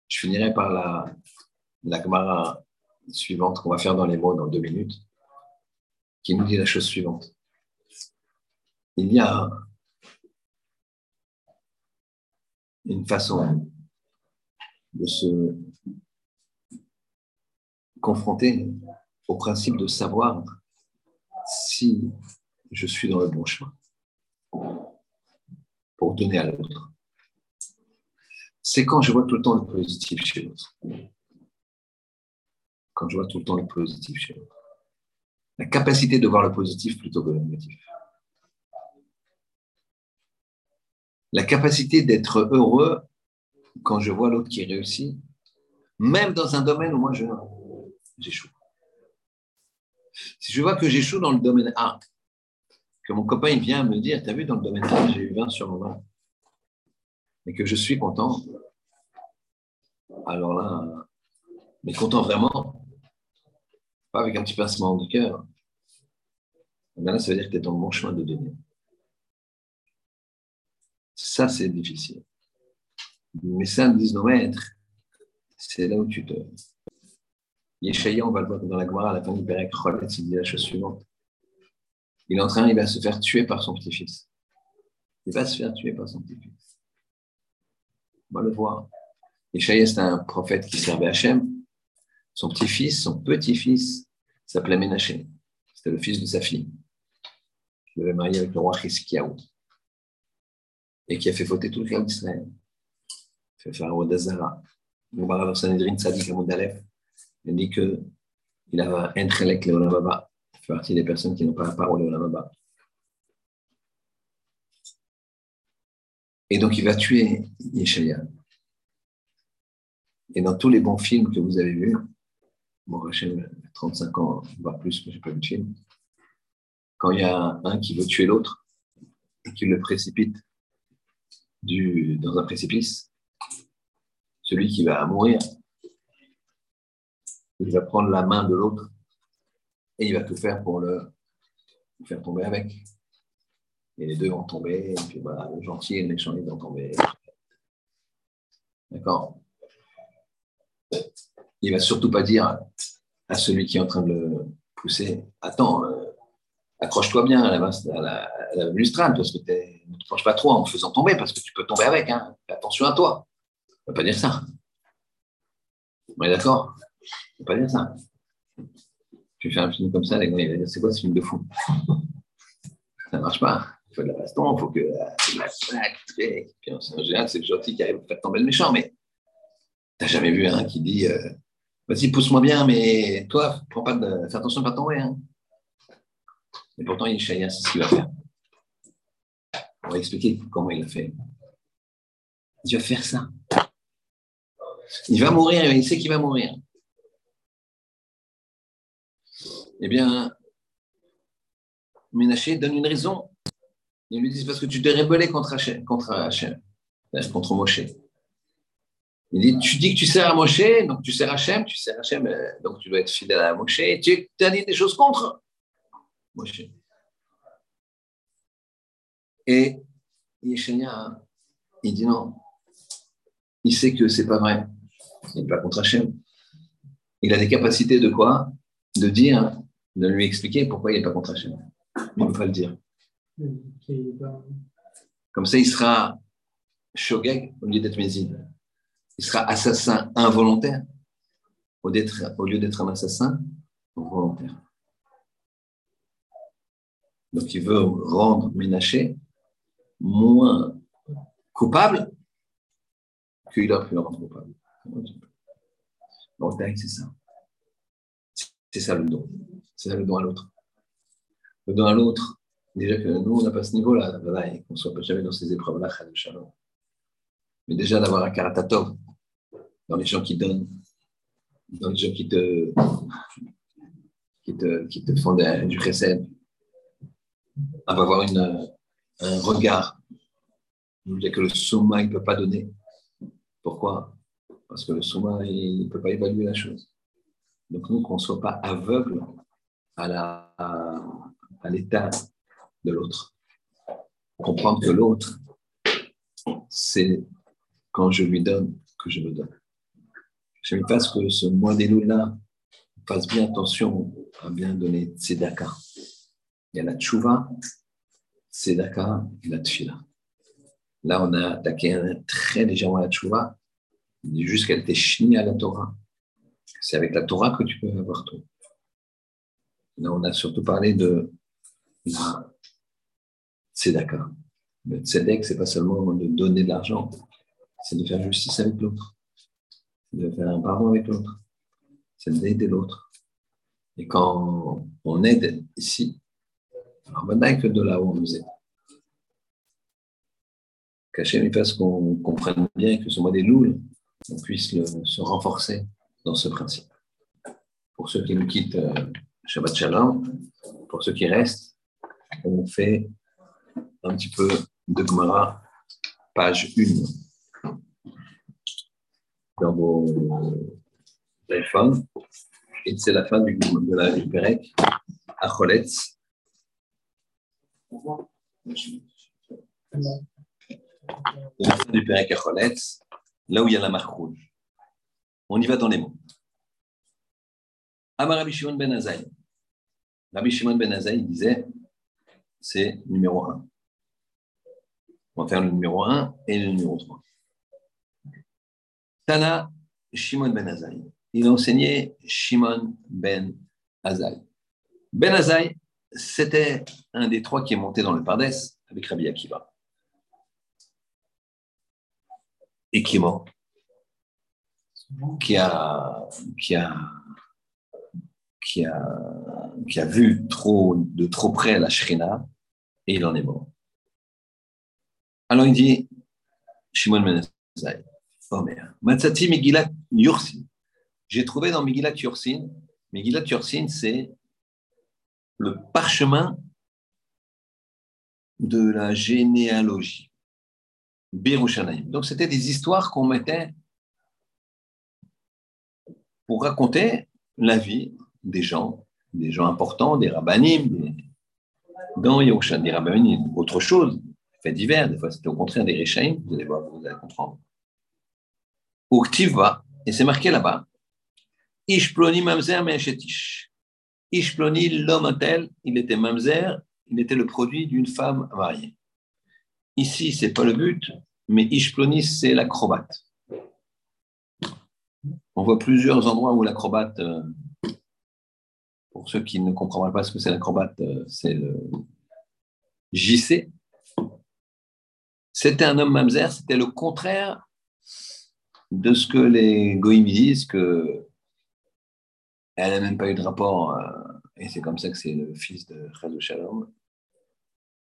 Je finirai par la, la suivante qu'on va faire dans les mots dans deux minutes, qui nous dit la chose suivante. Il y a une façon de se confronter au principe de savoir si je suis dans le bon chemin pour donner à l'autre. C'est quand je vois tout le temps le positif chez l'autre. Quand je vois tout le temps le positif chez l'autre. La capacité de voir le positif plutôt que le négatif. La capacité d'être heureux quand je vois l'autre qui réussit, même dans un domaine où moi j'échoue. Si je vois que j'échoue dans le domaine A, que mon copain vient me dire, tu as vu dans le domaine A, j'ai eu 20 sur 20, et que je suis content, alors là, mais content vraiment, pas avec un petit pincement du cœur, eh là, ça veut dire que tu es dans le bon chemin de devenir. Ça, c'est difficile. Mais ça, me disent nos maîtres, c'est là où tu te. Yeshaya, on va le voir dans la Gemara, à la fin du Pérec il dit la chose suivante. Il est en train, il va se faire tuer par son petit-fils. Il va se faire tuer par son petit-fils. On va le voir. Yeshaya, c'est un prophète qui servait Hachem. Son petit-fils, son petit-fils, s'appelait Ménaché. C'était le fils de sa fille. Il avait marié avec le roi Hiskiaou. Et qui a fait fauter tout le clan d'Israël un Wadazara. Le Sanhedrin Amoudalef, il dit qu'il a un Chelek Leolamaba, il fait partie des personnes qui n'ont pas la parole Leolamaba. Et donc il va tuer Yeshaya. Et dans tous les bons films que vous avez vus, bon, Rachel, 35 ans, voire plus, mais je n'ai pas vu de film, quand il y a un qui veut tuer l'autre et qui le précipite dans un précipice, celui qui va mourir, il va prendre la main de l'autre et il va tout faire pour le faire tomber avec. Et les deux vont tomber, et puis voilà, le gentil et le méchant, ils vont tomber. D'accord Il ne va surtout pas dire à celui qui est en train de le pousser Attends, euh, accroche-toi bien à la, à parce que ne te penche pas trop en faisant tomber, parce que tu peux tomber avec. Hein. Attention à toi. On ne peut pas dire ça. On est d'accord? On ne peut pas dire ça. Tu fais un film comme ça, les gars, il va dire c'est quoi ce film de fou? Ça ne marche pas. Il faut de la baston, il faut que plaque, puis en général, c'est le gentil qui arrive à faire tomber le méchant, mais tu n'as jamais vu un qui dit euh, Vas-y, pousse-moi bien, mais toi, prends pas de... fais attention de pas tomber. Hein. Et pourtant, il est c'est ce qu'il va faire. On va expliquer comment il l'a fait. Il va faire ça. Il va mourir, il sait qu'il va mourir. Eh bien, Ménaché donne une raison. Il lui dit parce que tu t'es rébellé contre Hachem, contre Hachem, contre Moshe. Il dit Tu dis que tu sers à Moshe, donc tu sers Hachem, tu sers Hachem, euh, donc tu dois être fidèle à Moshe, tu as dit des choses contre Moshe. Et Yeshaya, il dit non. Il sait que c'est pas vrai il n'est pas contre Hachem. Il a des capacités de quoi? De dire, de lui expliquer pourquoi il n'est pas contre Hachem. Il ne peut pas le dire. Comme ça, il sera shogeg au lieu d'être mézine. Il sera assassin involontaire au, lieu d'être un assassin volontaire. Donc, il veut rendre Ménaché moins coupable qu'il a pu le rendre coupable. C'est ça. C'est ça le don. C'est ça le don à l'autre. Le don à l'autre, Déjà que nous, on n'a pas ce niveau-là, et qu'on ne soit pas jamais dans ces épreuves-là, Mais déjà d'avoir un karatatov dans les gens qui donnent, dans les gens qui te, qui te, qui te font du chesed, avoir une, un regard. Il y a que le souma, il ne peut pas donner. Pourquoi? Parce que le souma, il ne peut pas évaluer la chose. Donc, nous, qu'on ne soit pas aveugle à, la, à l'état de l'autre. Comprendre que l'autre, c'est quand je lui donne que je me donne. Je me fasse que ce mois des là fasse bien attention à bien donner tzedaka. Il y a la tchouva, tzedaka et la tfila. Là, on a attaqué très légèrement la tchouva, juste qu'elle était chinie à la Torah. C'est avec la Torah que tu peux avoir tout. Là, on a surtout parlé de la tzedaka. Le tzedek, c'est pas seulement de donner de l'argent, c'est de faire justice avec l'autre, c'est de faire un pardon avec l'autre, c'est d'aider l'autre. Et quand on aide ici, alors maintenant que de là où on nous aide, qu'Hachem fasse qu'on comprenne bien que ce mois des louls, on puisse se renforcer dans ce principe. Pour ceux qui nous quittent, euh, Shabbat Shalom, pour ceux qui restent, on fait un petit peu de Gemara, page 1. Dans vos téléphones. Et c'est la fin du, de la, du à Choletz. La fin du Pérec à Choletz, là où il y a la marque rouge. On y va dans les mots. Amar Rabbi Shimon ben Azaï. Rabbi Shimon ben Azaï disait c'est numéro 1. On va faire le numéro 1 et le numéro 3. Tana Shimon ben Azaï. Il a enseigné Shimon ben Azaï. Ben Azaï, c'était un des trois qui est monté dans le Pardes avec Rabbi Akiva. Et qui est mort. Qui a, qui a qui a, qui a vu trop, de trop près la Shrina et il en est mort. Alors il dit, Shimon Menazai, Omer, Matsati Megillat Yursin. J'ai trouvé dans Megillat Yursin, Megillat Yursin, c'est le parchemin de la généalogie. Berushanaim. Donc c'était des histoires qu'on mettait pour raconter la vie des gens, des gens importants, des rabbinim, des... dans Yerushalayim, rabbinim, autre chose, fait divers, des fois c'était au contraire des Réchaïm, vous allez voir, vous allez comprendre. Uktiva, et c'est marqué là-bas, Ishploni mamzer me'eshetish. Ishploni, l'homme tel, il était mamzer, il était le produit d'une femme mariée. Ici, c'est pas le but, mais Ishploni, c'est l'acrobate. On voit plusieurs endroits où l'acrobate euh, pour ceux qui ne comprennent pas ce que c'est l'acrobate, euh, c'est le JC. C'était un homme mamzer, c'était le contraire de ce que les goïms disent, que elle n'a même pas eu de rapport, euh, et c'est comme ça que c'est le fils de Chazou Shalom.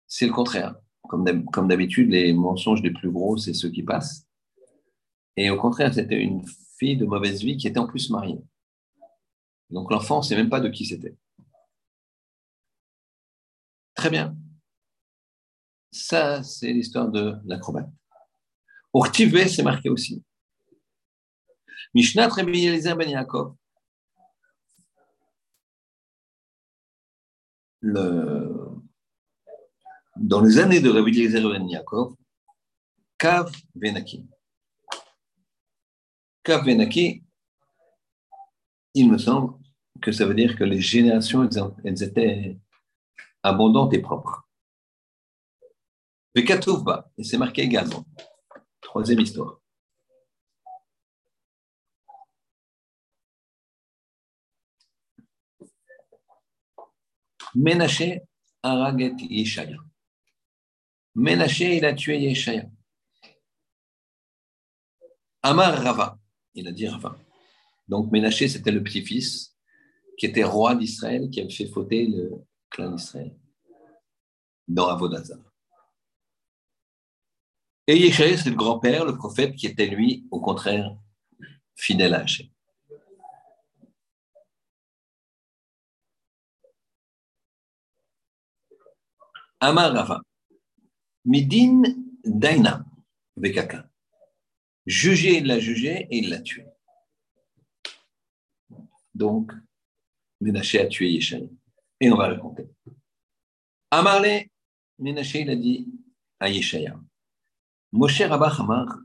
C'est le contraire. Comme d'habitude, les mensonges les plus gros, c'est ceux qui passent. Et au contraire, c'était une fille de mauvaise vie qui était en plus mariée. Donc l'enfant, on ne sait même pas de qui c'était. Très bien. Ça, c'est l'histoire de l'acrobate. Urtive, c'est marqué aussi. Mishnat Rabbi Eliezer Ben Yaakov. Le... Dans les années de Rabbi Eliezer Ben Yaakov, Kav Venaki. Kav Venaki, il me semble que ça veut dire que les générations, elles, étaient abondantes et propres. Vekatouvba, et c'est marqué également. Troisième histoire. Ménaché Araget Yeshaya. Ménaché, il a tué Yeshaya. Amar Rava, il a dit Rava. Donc Ménaché, c'était le petit-fils qui était roi d'Israël, qui avait fait fauter le clan d'Israël. dans Avodazar. Et Yeshaïa, c'est le grand-père, le prophète, qui était lui, au contraire, fidèle à Hachem. Amar Rava. Midin Daina, Bekaka. Jugé, il l'a jugé et il l'a tué. Donc, Ménaché a tué Yeshaï. Et on va raconter. Amarle, Ménaché, il a dit à Yeshaya, Moshe Rabach Amar,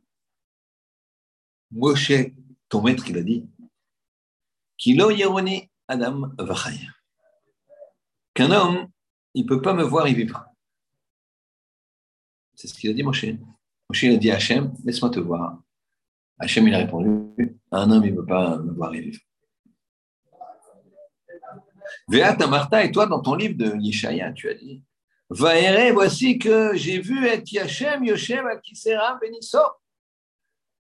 Moshe, ton maître, il a dit, Kilo Yeroni Adam Vachaya. Qu'un homme, il ne peut pas me voir y vivre. C'est ce qu'il a dit Moshe. Moshe, a dit à Hachem, laisse-moi te voir. Hachem, il a répondu, un homme, il ne peut pas me voir y vivre. Veata Martha, et toi, dans ton livre de Yeshaya, tu as dit Vaere, voici que j'ai vu et Yachem Yoshem Al-Kisera Benisso.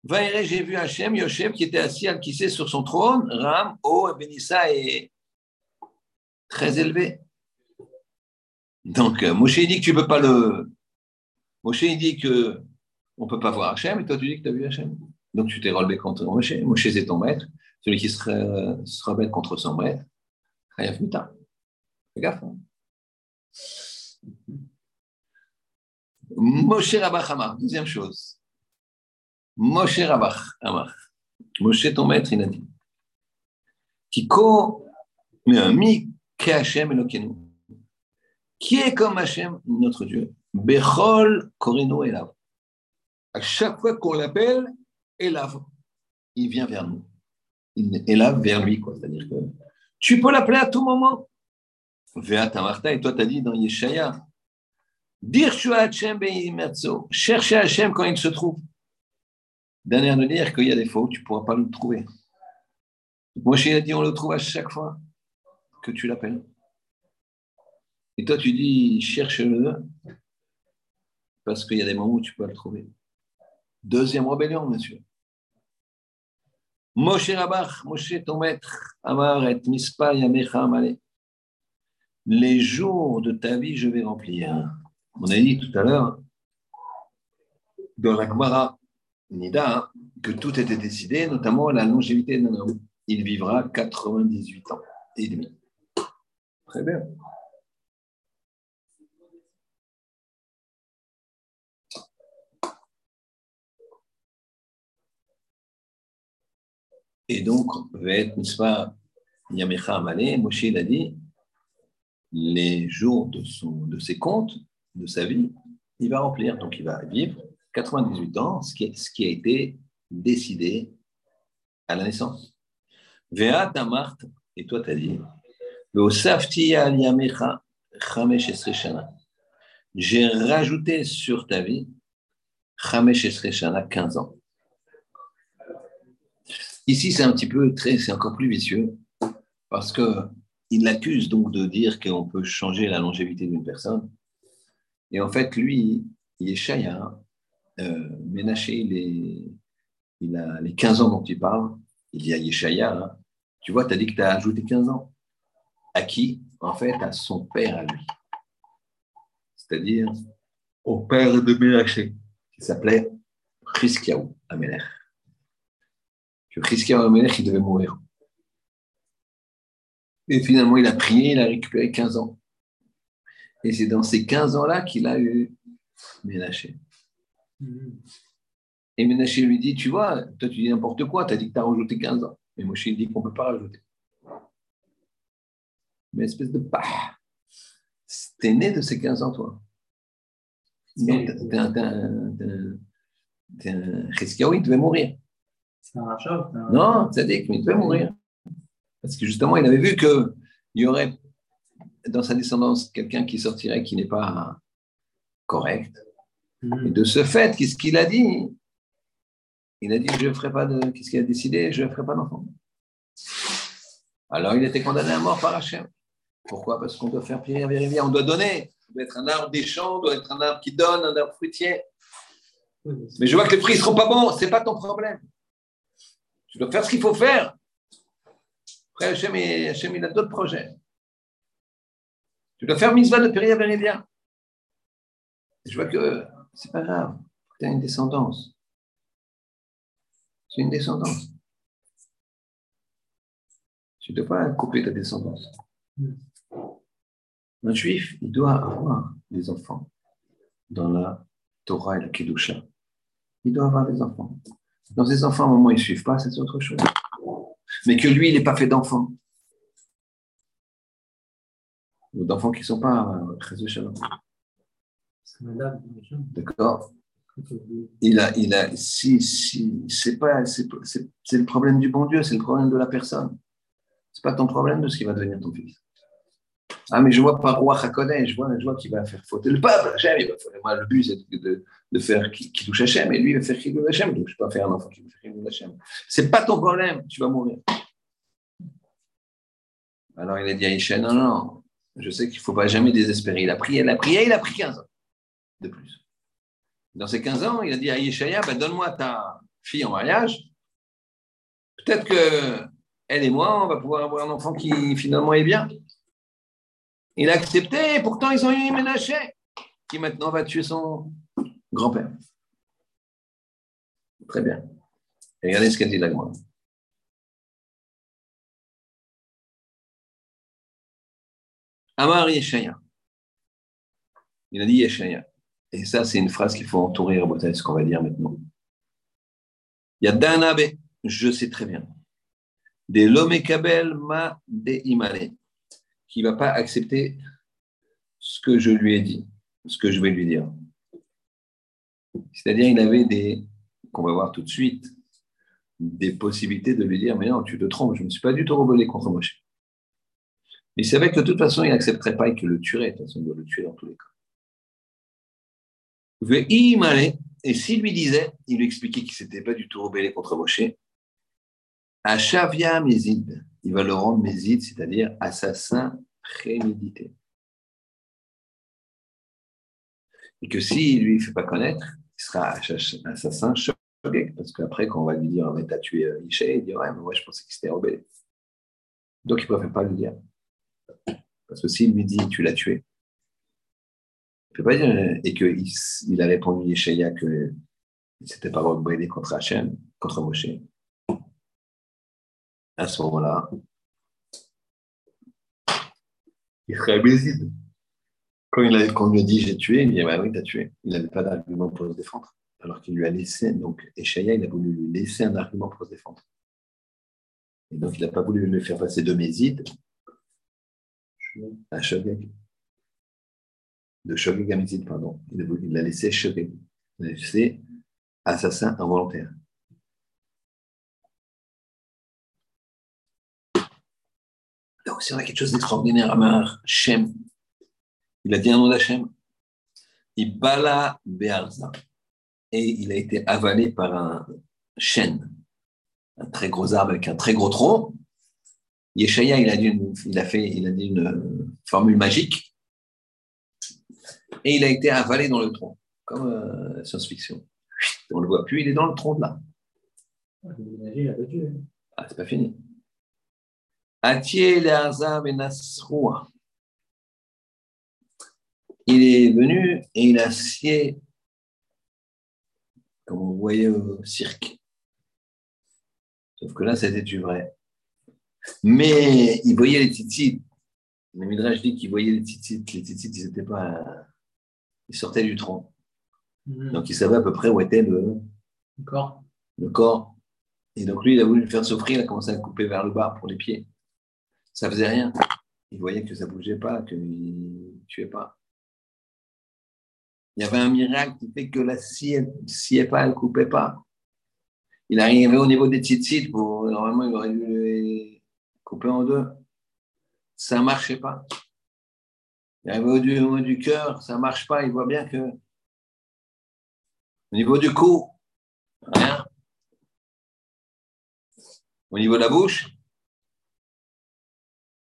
Vaere, j'ai vu Hachem Yoshem qui était assis al sur son trône. Ram, et Benissa est très élevé. Donc, euh, Moshe dit que tu ne peux pas le. Moshe dit que on ne peut pas voir Hachem, et toi tu dis que tu as vu Hachem. Donc tu t'es relevé contre Moshe. Moshe c'est ton maître, celui qui se, rebelle contre son maître. Fais gaffe. Hein. Moshe Rabach Amar, deuxième chose. Moshe Rabach Amar. Moshe, ton maître, il a dit Kiko, Hashem Elokenu. Qui est comme Hachem, notre Dieu? Bechol Korino Elav. À chaque fois qu'on l'appelle, Elav, il vient vers nous. Il Elav vers lui, quoi. C'est-à-dire que tu peux l'appeler à tout moment. Martha, et toi, tu as dit dans Yeshaya, dire chercher Hachem quand il se trouve. Dernière de dire qu'il y a des fois où tu ne pourras pas le trouver. Il a dit on le trouve à chaque fois que tu l'appelles. Et toi, tu dis cherche-le parce qu'il y a des moments où tu peux le trouver. Deuxième rébellion, monsieur. Moshe Rabach, Moshe ton maître, Amar et Mispa Yamecha Amale. Les jours de ta vie, je vais remplir. On a dit tout à l'heure, dans la Gemara Nida, que tout était décidé, notamment la longévité d'un homme. Il vivra 98 ans et demi. Très bien. Et donc, Moshe a dit les jours de, son, de ses comptes, de sa vie, il va remplir. Donc, il va vivre 98 ans, ce qui, ce qui a été décidé à la naissance. Et toi, tu as dit J'ai rajouté sur ta vie Chamesh 15 ans. Ici, c'est un petit peu très, c'est encore plus vicieux parce que il l'accuse donc de dire qu'on peut changer la longévité d'une personne. Et en fait, lui, Yeshaya, euh, Ménaché, il, il a les 15 ans dont il parle. Il y a Yeshaya. Hein. Tu vois, tu as dit que tu as ajouté 15 ans. À qui? En fait, à son père à lui. C'est-à-dire au père de Ménaché, qui s'appelait Chriskiaou Améler que Amelech, il devait mourir. Et finalement, il a prié, il a récupéré 15 ans. Et c'est dans ces 15 ans-là qu'il a eu Ménaché. Et Ménaché lui dit, tu vois, toi tu dis n'importe quoi, tu as dit que tu as rajouté 15 ans. Et Moshe dit qu'on ne peut pas rajouter. Mais espèce de pas. T'es né de ces 15 ans, toi. T'es un, il devait mourir. C'est un rachat Non, c'est-à-dire qu'il devait mourir. Parce que justement, il avait vu qu'il y aurait dans sa descendance quelqu'un qui sortirait qui n'est pas correct. Hmm. Et de ce fait, qu'est-ce qu'il a dit? Il a dit Je ne ferai pas de. Qu'est-ce qu'il a décidé? Je ne ferai pas d'enfant. Alors il était condamné à mort par Hachem. Pourquoi? Parce qu'on doit faire prière, vérifier, on doit donner. On doit être un arbre des champs, on doit être un arbre qui donne, un arbre fruitier. Mais je vois que les fruits ne seront pas bons, ce n'est pas ton problème. Tu dois faire ce qu'il faut faire. Après, Hachem, il a d'autres projets. Tu dois faire mitzvah de Péria Bérédia. Je vois que c'est pas grave, tu as une descendance. C'est une descendance. Tu ne dois pas couper ta descendance. Un juif, il doit avoir des enfants dans la Torah et la Kedusha. Il doit avoir des enfants. Dans ces enfants, à un moment, ils ne suivent pas, c'est autre chose. Mais que lui, il n'est pas fait d'enfants. Ou d'enfants qui ne sont pas euh, D'accord il a, il a, si, si, c'est pas, c'est, le problème du bon Dieu, c'est le problème de la personne. C'est pas ton problème de ce qui va devenir ton fils. Ah, mais je vois par roi je vois, je vois qu'il va faire faute. Le peuple, Hachem, il va faire. Moi, le but, c'est de, de, faire qui, touche Hachem, et lui, il va faire qui touche Hachem. Donc, je peux pas faire un enfant qui touche Hachem. C'est pas ton problème, tu vas mourir. Alors, il a dit à Isha, non, non, je sais qu'il ne faut pas jamais désespérer. Il a prié, il a prié, il a pris 15 ans de plus. Dans ces 15 ans, il a dit à Yeshaya, ben, donne-moi ta fille en mariage. Peut-être que elle et moi, on va pouvoir avoir un enfant qui finalement est bien. Il a accepté, pourtant ils ont eu Ménaché, qui maintenant va tuer son grand-père. Très bien. regardez ce qu'a dit la grande. Amar Yeshaya. Il a dit Yeshaya. Et ça, c'est une phrase qu'il faut entourer, c'est ce qu'on va dire maintenant. Il y a Danabe, je sais très bien. De l'omekabel ma de imane, qui ne va pas accepter ce que je lui ai dit, ce que je vais lui dire. C'est-à-dire, il avait des, qu'on va voir tout de suite, des possibilités de lui dire Mais non, tu te trompes, je ne me suis pas du tout rebellé contre Moshe. Il savait que de toute façon, il n'accepterait pas et qu'il le tuerait. De toute façon, il doit le tuer dans tous les cas. Et s'il lui disait, il lui expliquait qu'il ne s'était pas du tout rebellé contre Moshe, à Shavia Mézid, il va le rendre Mézid, c'est-à-dire assassin prémédité. Et que s'il ne lui fait pas connaître, il sera assassin choqué, parce qu'après, quand on va lui dire, mais t'as tué euh, Ishaï, il dit, ouais, mais moi je pensais qu'il s'était rebellé. Donc il ne préfère pas lui dire. Parce que s'il lui dit, tu l'as tué, peut pas dire, et qu'il il a répondu Yeshaya que il s'était pas rebellé contre Hachem, contre Moshe. À ce moment-là. Quand, il a, quand on lui a dit j'ai tué, il dit bah oui, t'as tué. Il n'avait pas d'argument pour se défendre. Alors qu'il lui a laissé, donc Eshaya, il a voulu lui laisser un argument pour se défendre. Et donc il n'a pas voulu le faire passer de Mézid à Shogeg de Shogeg pardon. Il l'a laissé Shogeg. Il l'a laissé assassin involontaire. Donc, c'est vrai quelque chose d'extraordinaire, Amar Shem. Il a dit un nom d'Hachem. Ibala Be'arza. Et il a été avalé par un chêne, un très gros arbre avec un très gros tronc. Yeshaya, il a, dit il a fait il a dit une formule magique et il a été avalé dans le tronc, comme euh, science-fiction. On ne le voit plus, il est dans le tronc de là. Ah, c'est pas fini. Il est venu et il a scié, comme vous voyez au cirque. Sauf que là, c'était du vrai. Mais il voyait les titites. Le Midrash dit qu'il voyait les titites. Les titites, ils n'étaient pas il sortait du tronc. Mhm. Donc il savait à peu près où était le, corps. le corps. Et donc lui, il a voulu le faire souffrir, il a commencé à couper vers le bas pour les pieds. Ça faisait rien. Il voyait que ça bougeait pas, qu'il ne tuait pas. Il y avait un miracle qui fait que la scie, sciait pas, elle ne coupait pas. Il arrivait au niveau des tzitzit, pour, normalement il aurait dû les couper en deux. Ça ne marchait pas. Et au niveau du, cœur, ça ne marche pas. Il voit bien que au niveau du cou, rien. Au niveau de la bouche,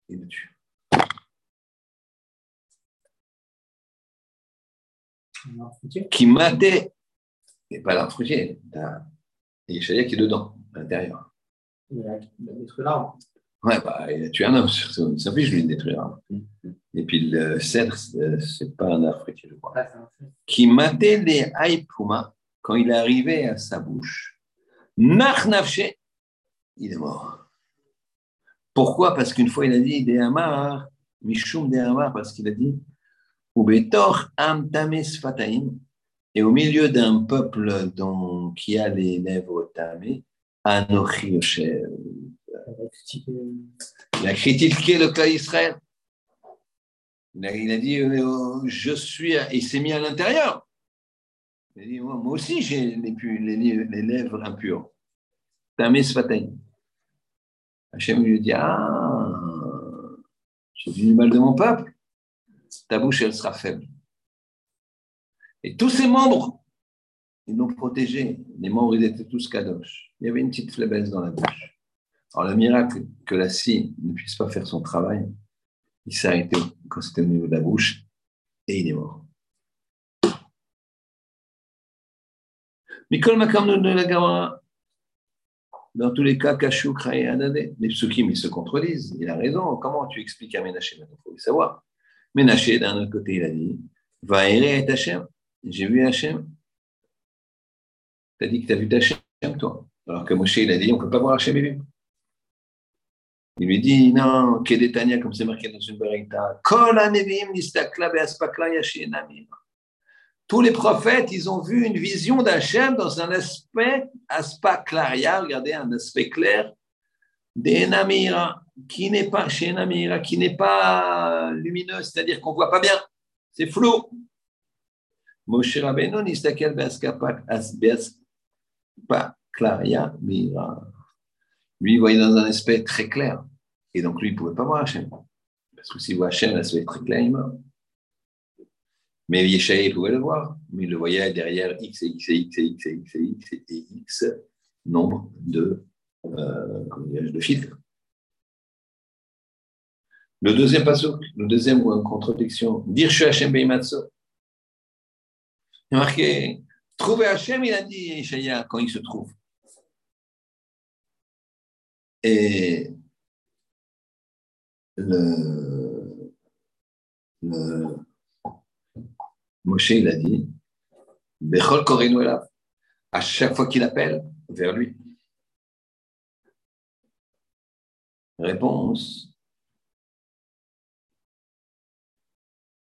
il le tue. Qui matait, et pas l'arbre fruitier, il y a qui est dedans, à l'intérieur. Il a détruit l'arbre. Ouais, bah, il a tué un homme sur son sa vie, je lui détruira. Et puis le cèdre, c'est c'est pas un arbre fruitier, je crois. Ah. Qui matait les haïpouma, quand il arrivé à sa bouche, nach nafshe, il est mort. Pourquoi? Parce qu'une fois, il a dit des amar, mishum des amar, parce qu'il a dit Ubetor am tames fataim, et au milieu d'un peuple dont, qui a les lèvres tamées, Anochi Yoshev. Il a critiqué le cas Israël. Il a, dit euh, Je suis. Il s'est mis à l'intérieur. Il a dit Moi, aussi, j'ai les, les, les lèvres impures. Tamé Sfataim. Hachem lui dit Ah, j'ai dit du mal de mon peuple. Ta bouche, elle sera faible. Et tous ses membres, ils l'ont protégé. Les membres, ils étaient tous kadosh. Il y avait une petite faiblesse dans la bouche. Alors, le miracle que la scie ne puisse pas faire son travail, il s'est arrêté quand c'était au niveau de la bouche et il est mort. Mikol de la dans tous les cas, Kashou, Kraé, Adadé, les psukim, ils se contredisent. Il a raison. Comment tu expliques à Ménaché Maintenant, il faut le savoir. Ménaché, d'un autre côté, il a dit Va et Hachem. J'ai vu Hachem. Tu as dit que tu as vu Hachem, toi. Alors que Moshe, il a dit on ne peut pas voir Hachem élu. Il lui dit non, Kedetania, comme c'est marqué dans une barita, Kol Anevim nistakla be'aspakla yashinamim. Tous les prophètes, ils ont vu une vision d'Hachem dans un aspect, aspaklaria, regardez, un aspect clair, d'Enamira, qui n'est pas, chez Enamira, qui n'est pas lumineux, c'est-à-dire qu'on ne voit pas bien, c'est flou. Moshe Rabbeinu nistakel be'askapak- as- be'aspaklaria mira. Lui, il voyait dans un aspect très clair. Et donc, lui, il ne pouvait pas voir Hachem. Parce que s'il voit Hachem, l'aspect très clair, il meurt. Mais Yeshaï pouvait le voir. Mais il le voyait derrière X et X et X et X et X et X et X nombre de, euh, de filtres. Le deuxième passage, le deuxième ou en contradiction, dire je Hachem. Il marqué, trouver Hachem, il a dit Yeshaïa, quand il se trouve. Et le, le Moshe, il a dit, Bechol Korenu Elav, à chaque fois qu'il appelle, vers lui. Réponse.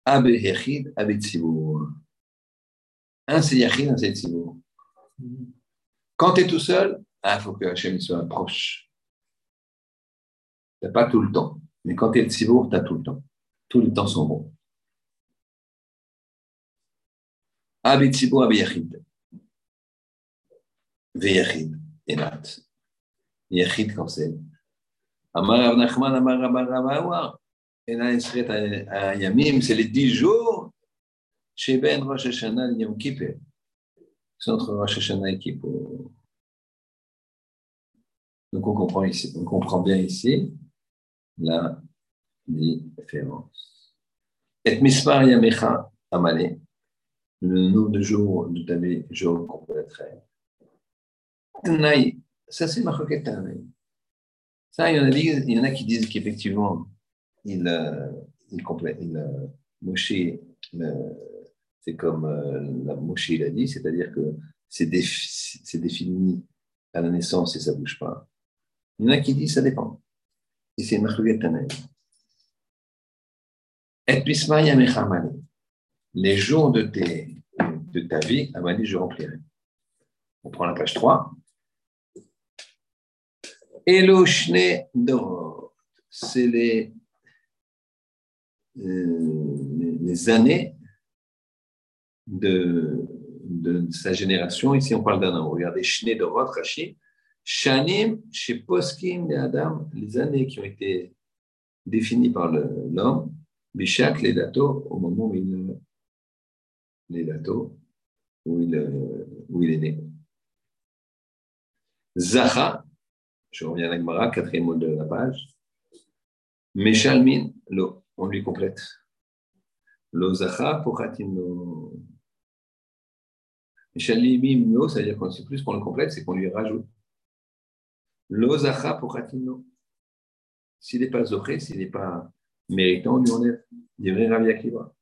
Abe Tzibour. Un c'est Yachid, un c'est. Quand tu es tout seul, il faut que Hachem soit proche. Tu pas tout le temps. Mais quand tu es Tzibour, tu as tout le temps. Tous les temps sont bons. Abi Tzibour, Abi Yachid. Ve Yachid, Enat. Yachid c'est. Amar Rav Nachman, Amar Rabba Rabba Ena Esret Ayamim, c'est les dix jours chez Ben Rosh Hashanah et Yom Kippur. C'est entre Rosh Hashanah et Kippur. Donc on comprend ici, on comprend bien ici la différence. Et Mispar Yamecha Amale, le nombre de jours de ta vie, jour compléterait. Tanaï, ça c'est Tanaï. Ça, il y en a, il y en a qui disent qu'effectivement, il, euh, il complète, il, euh, Moshe, euh, c'est comme la Moshe l'a dit, c'est-à-dire que c'est défi- c'est défini à la naissance et ça ne bouge pas. Il y en a qui disent ça dépend. Et c'est Machoket Tanaï. Et Yamechamani. Les jours de, tes, de ta vie, Amani, je remplirai. On prend la page 3. Eloshne Dorot. C'est les, euh, les années de, de sa génération. Ici, on parle d'un an. Regardez, Shne Dorot, Rashi. Shanim, chez Poskim et Adam, les années qui ont été définies par l'homme, Bishak, les datos, au moment où il, les datos, où il, euh, où il est né. Zacha, je reviens à la Gemara, quatrième mot de la page. Meshalmin, lo, on lui complète. Lo Zacha, Pochatimno. Meshalimim, lo, c'est-à-dire qu'on sait plus qu'on le complète, c'est qu'on lui rajoute. Lo Zacha, Pochatimno. S'il n'est pas Zoché, s'il n'est pas méritant, on lui enlève. Il devrait Rabbi Akiva.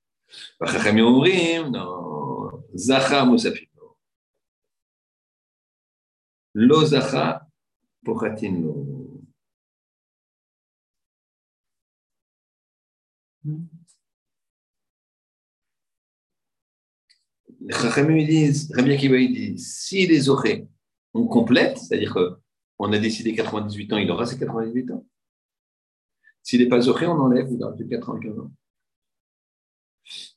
Rabbi Akiva dit, si les Zoché, on complète, c'est-à-dire qu'on a décidé 98 ans, il aura ses 98 ans. S'il n'est pas Zoché, on enlève, il aura plus 95 ans.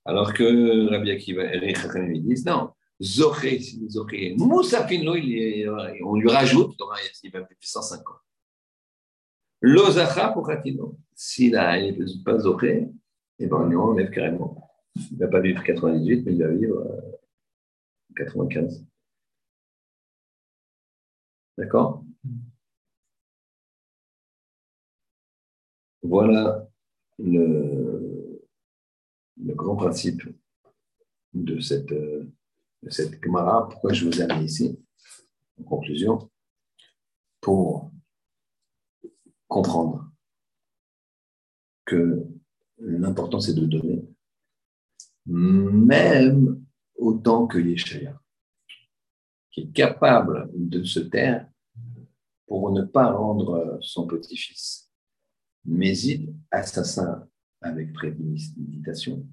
Alors que Rabbi Akiva et les Chachamim disent, non, Zoché, Zoché. Moussafin, on lui rajoute, il va plus 105 ans. Lozacha pour Khatino. S'il n'est pas Zoché, eh ben, on lui enlève carrément. Il ne va pas vivre 98, mais il va vivre 95. D'accord? Voilà le, le, grand principe de cette, de cette. Pourquoi je vous ai amené ici? En conclusion, pour comprendre que l'important c'est de donner, même autant que Yeshaya, qui est capable de se taire pour ne pas rendre son petit-fils Mézid assassin avec préméditation,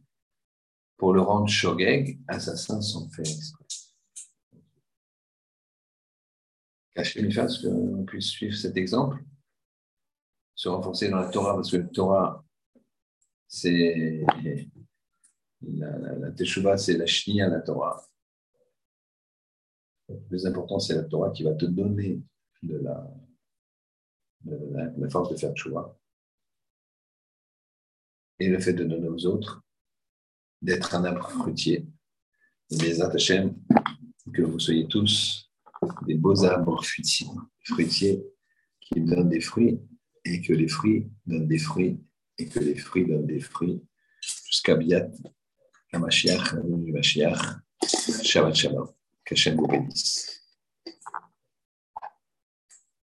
pour le rendre Shogeg assassin sans faire exprès. Cachez les faces qu'on puisse suivre cet exemple, se renforcer dans la Torah, parce que la Torah, c'est la, la, Teshuvah, c'est la Shnia, la Torah. Le plus important, c'est la Torah qui va te donner la, force de faire Teshuvah. Et le fait de donner aux autres, d'être un arbre fruitier. Hashem, que vous soyez tous des beaux arbres fruitiers, qui donnent des fruits et que les fruits donnent des fruits et que les fruits donnent des fruits jusqu'à Biat Mashiach, Mashiach, Shabbat Shalom, vous bénisse.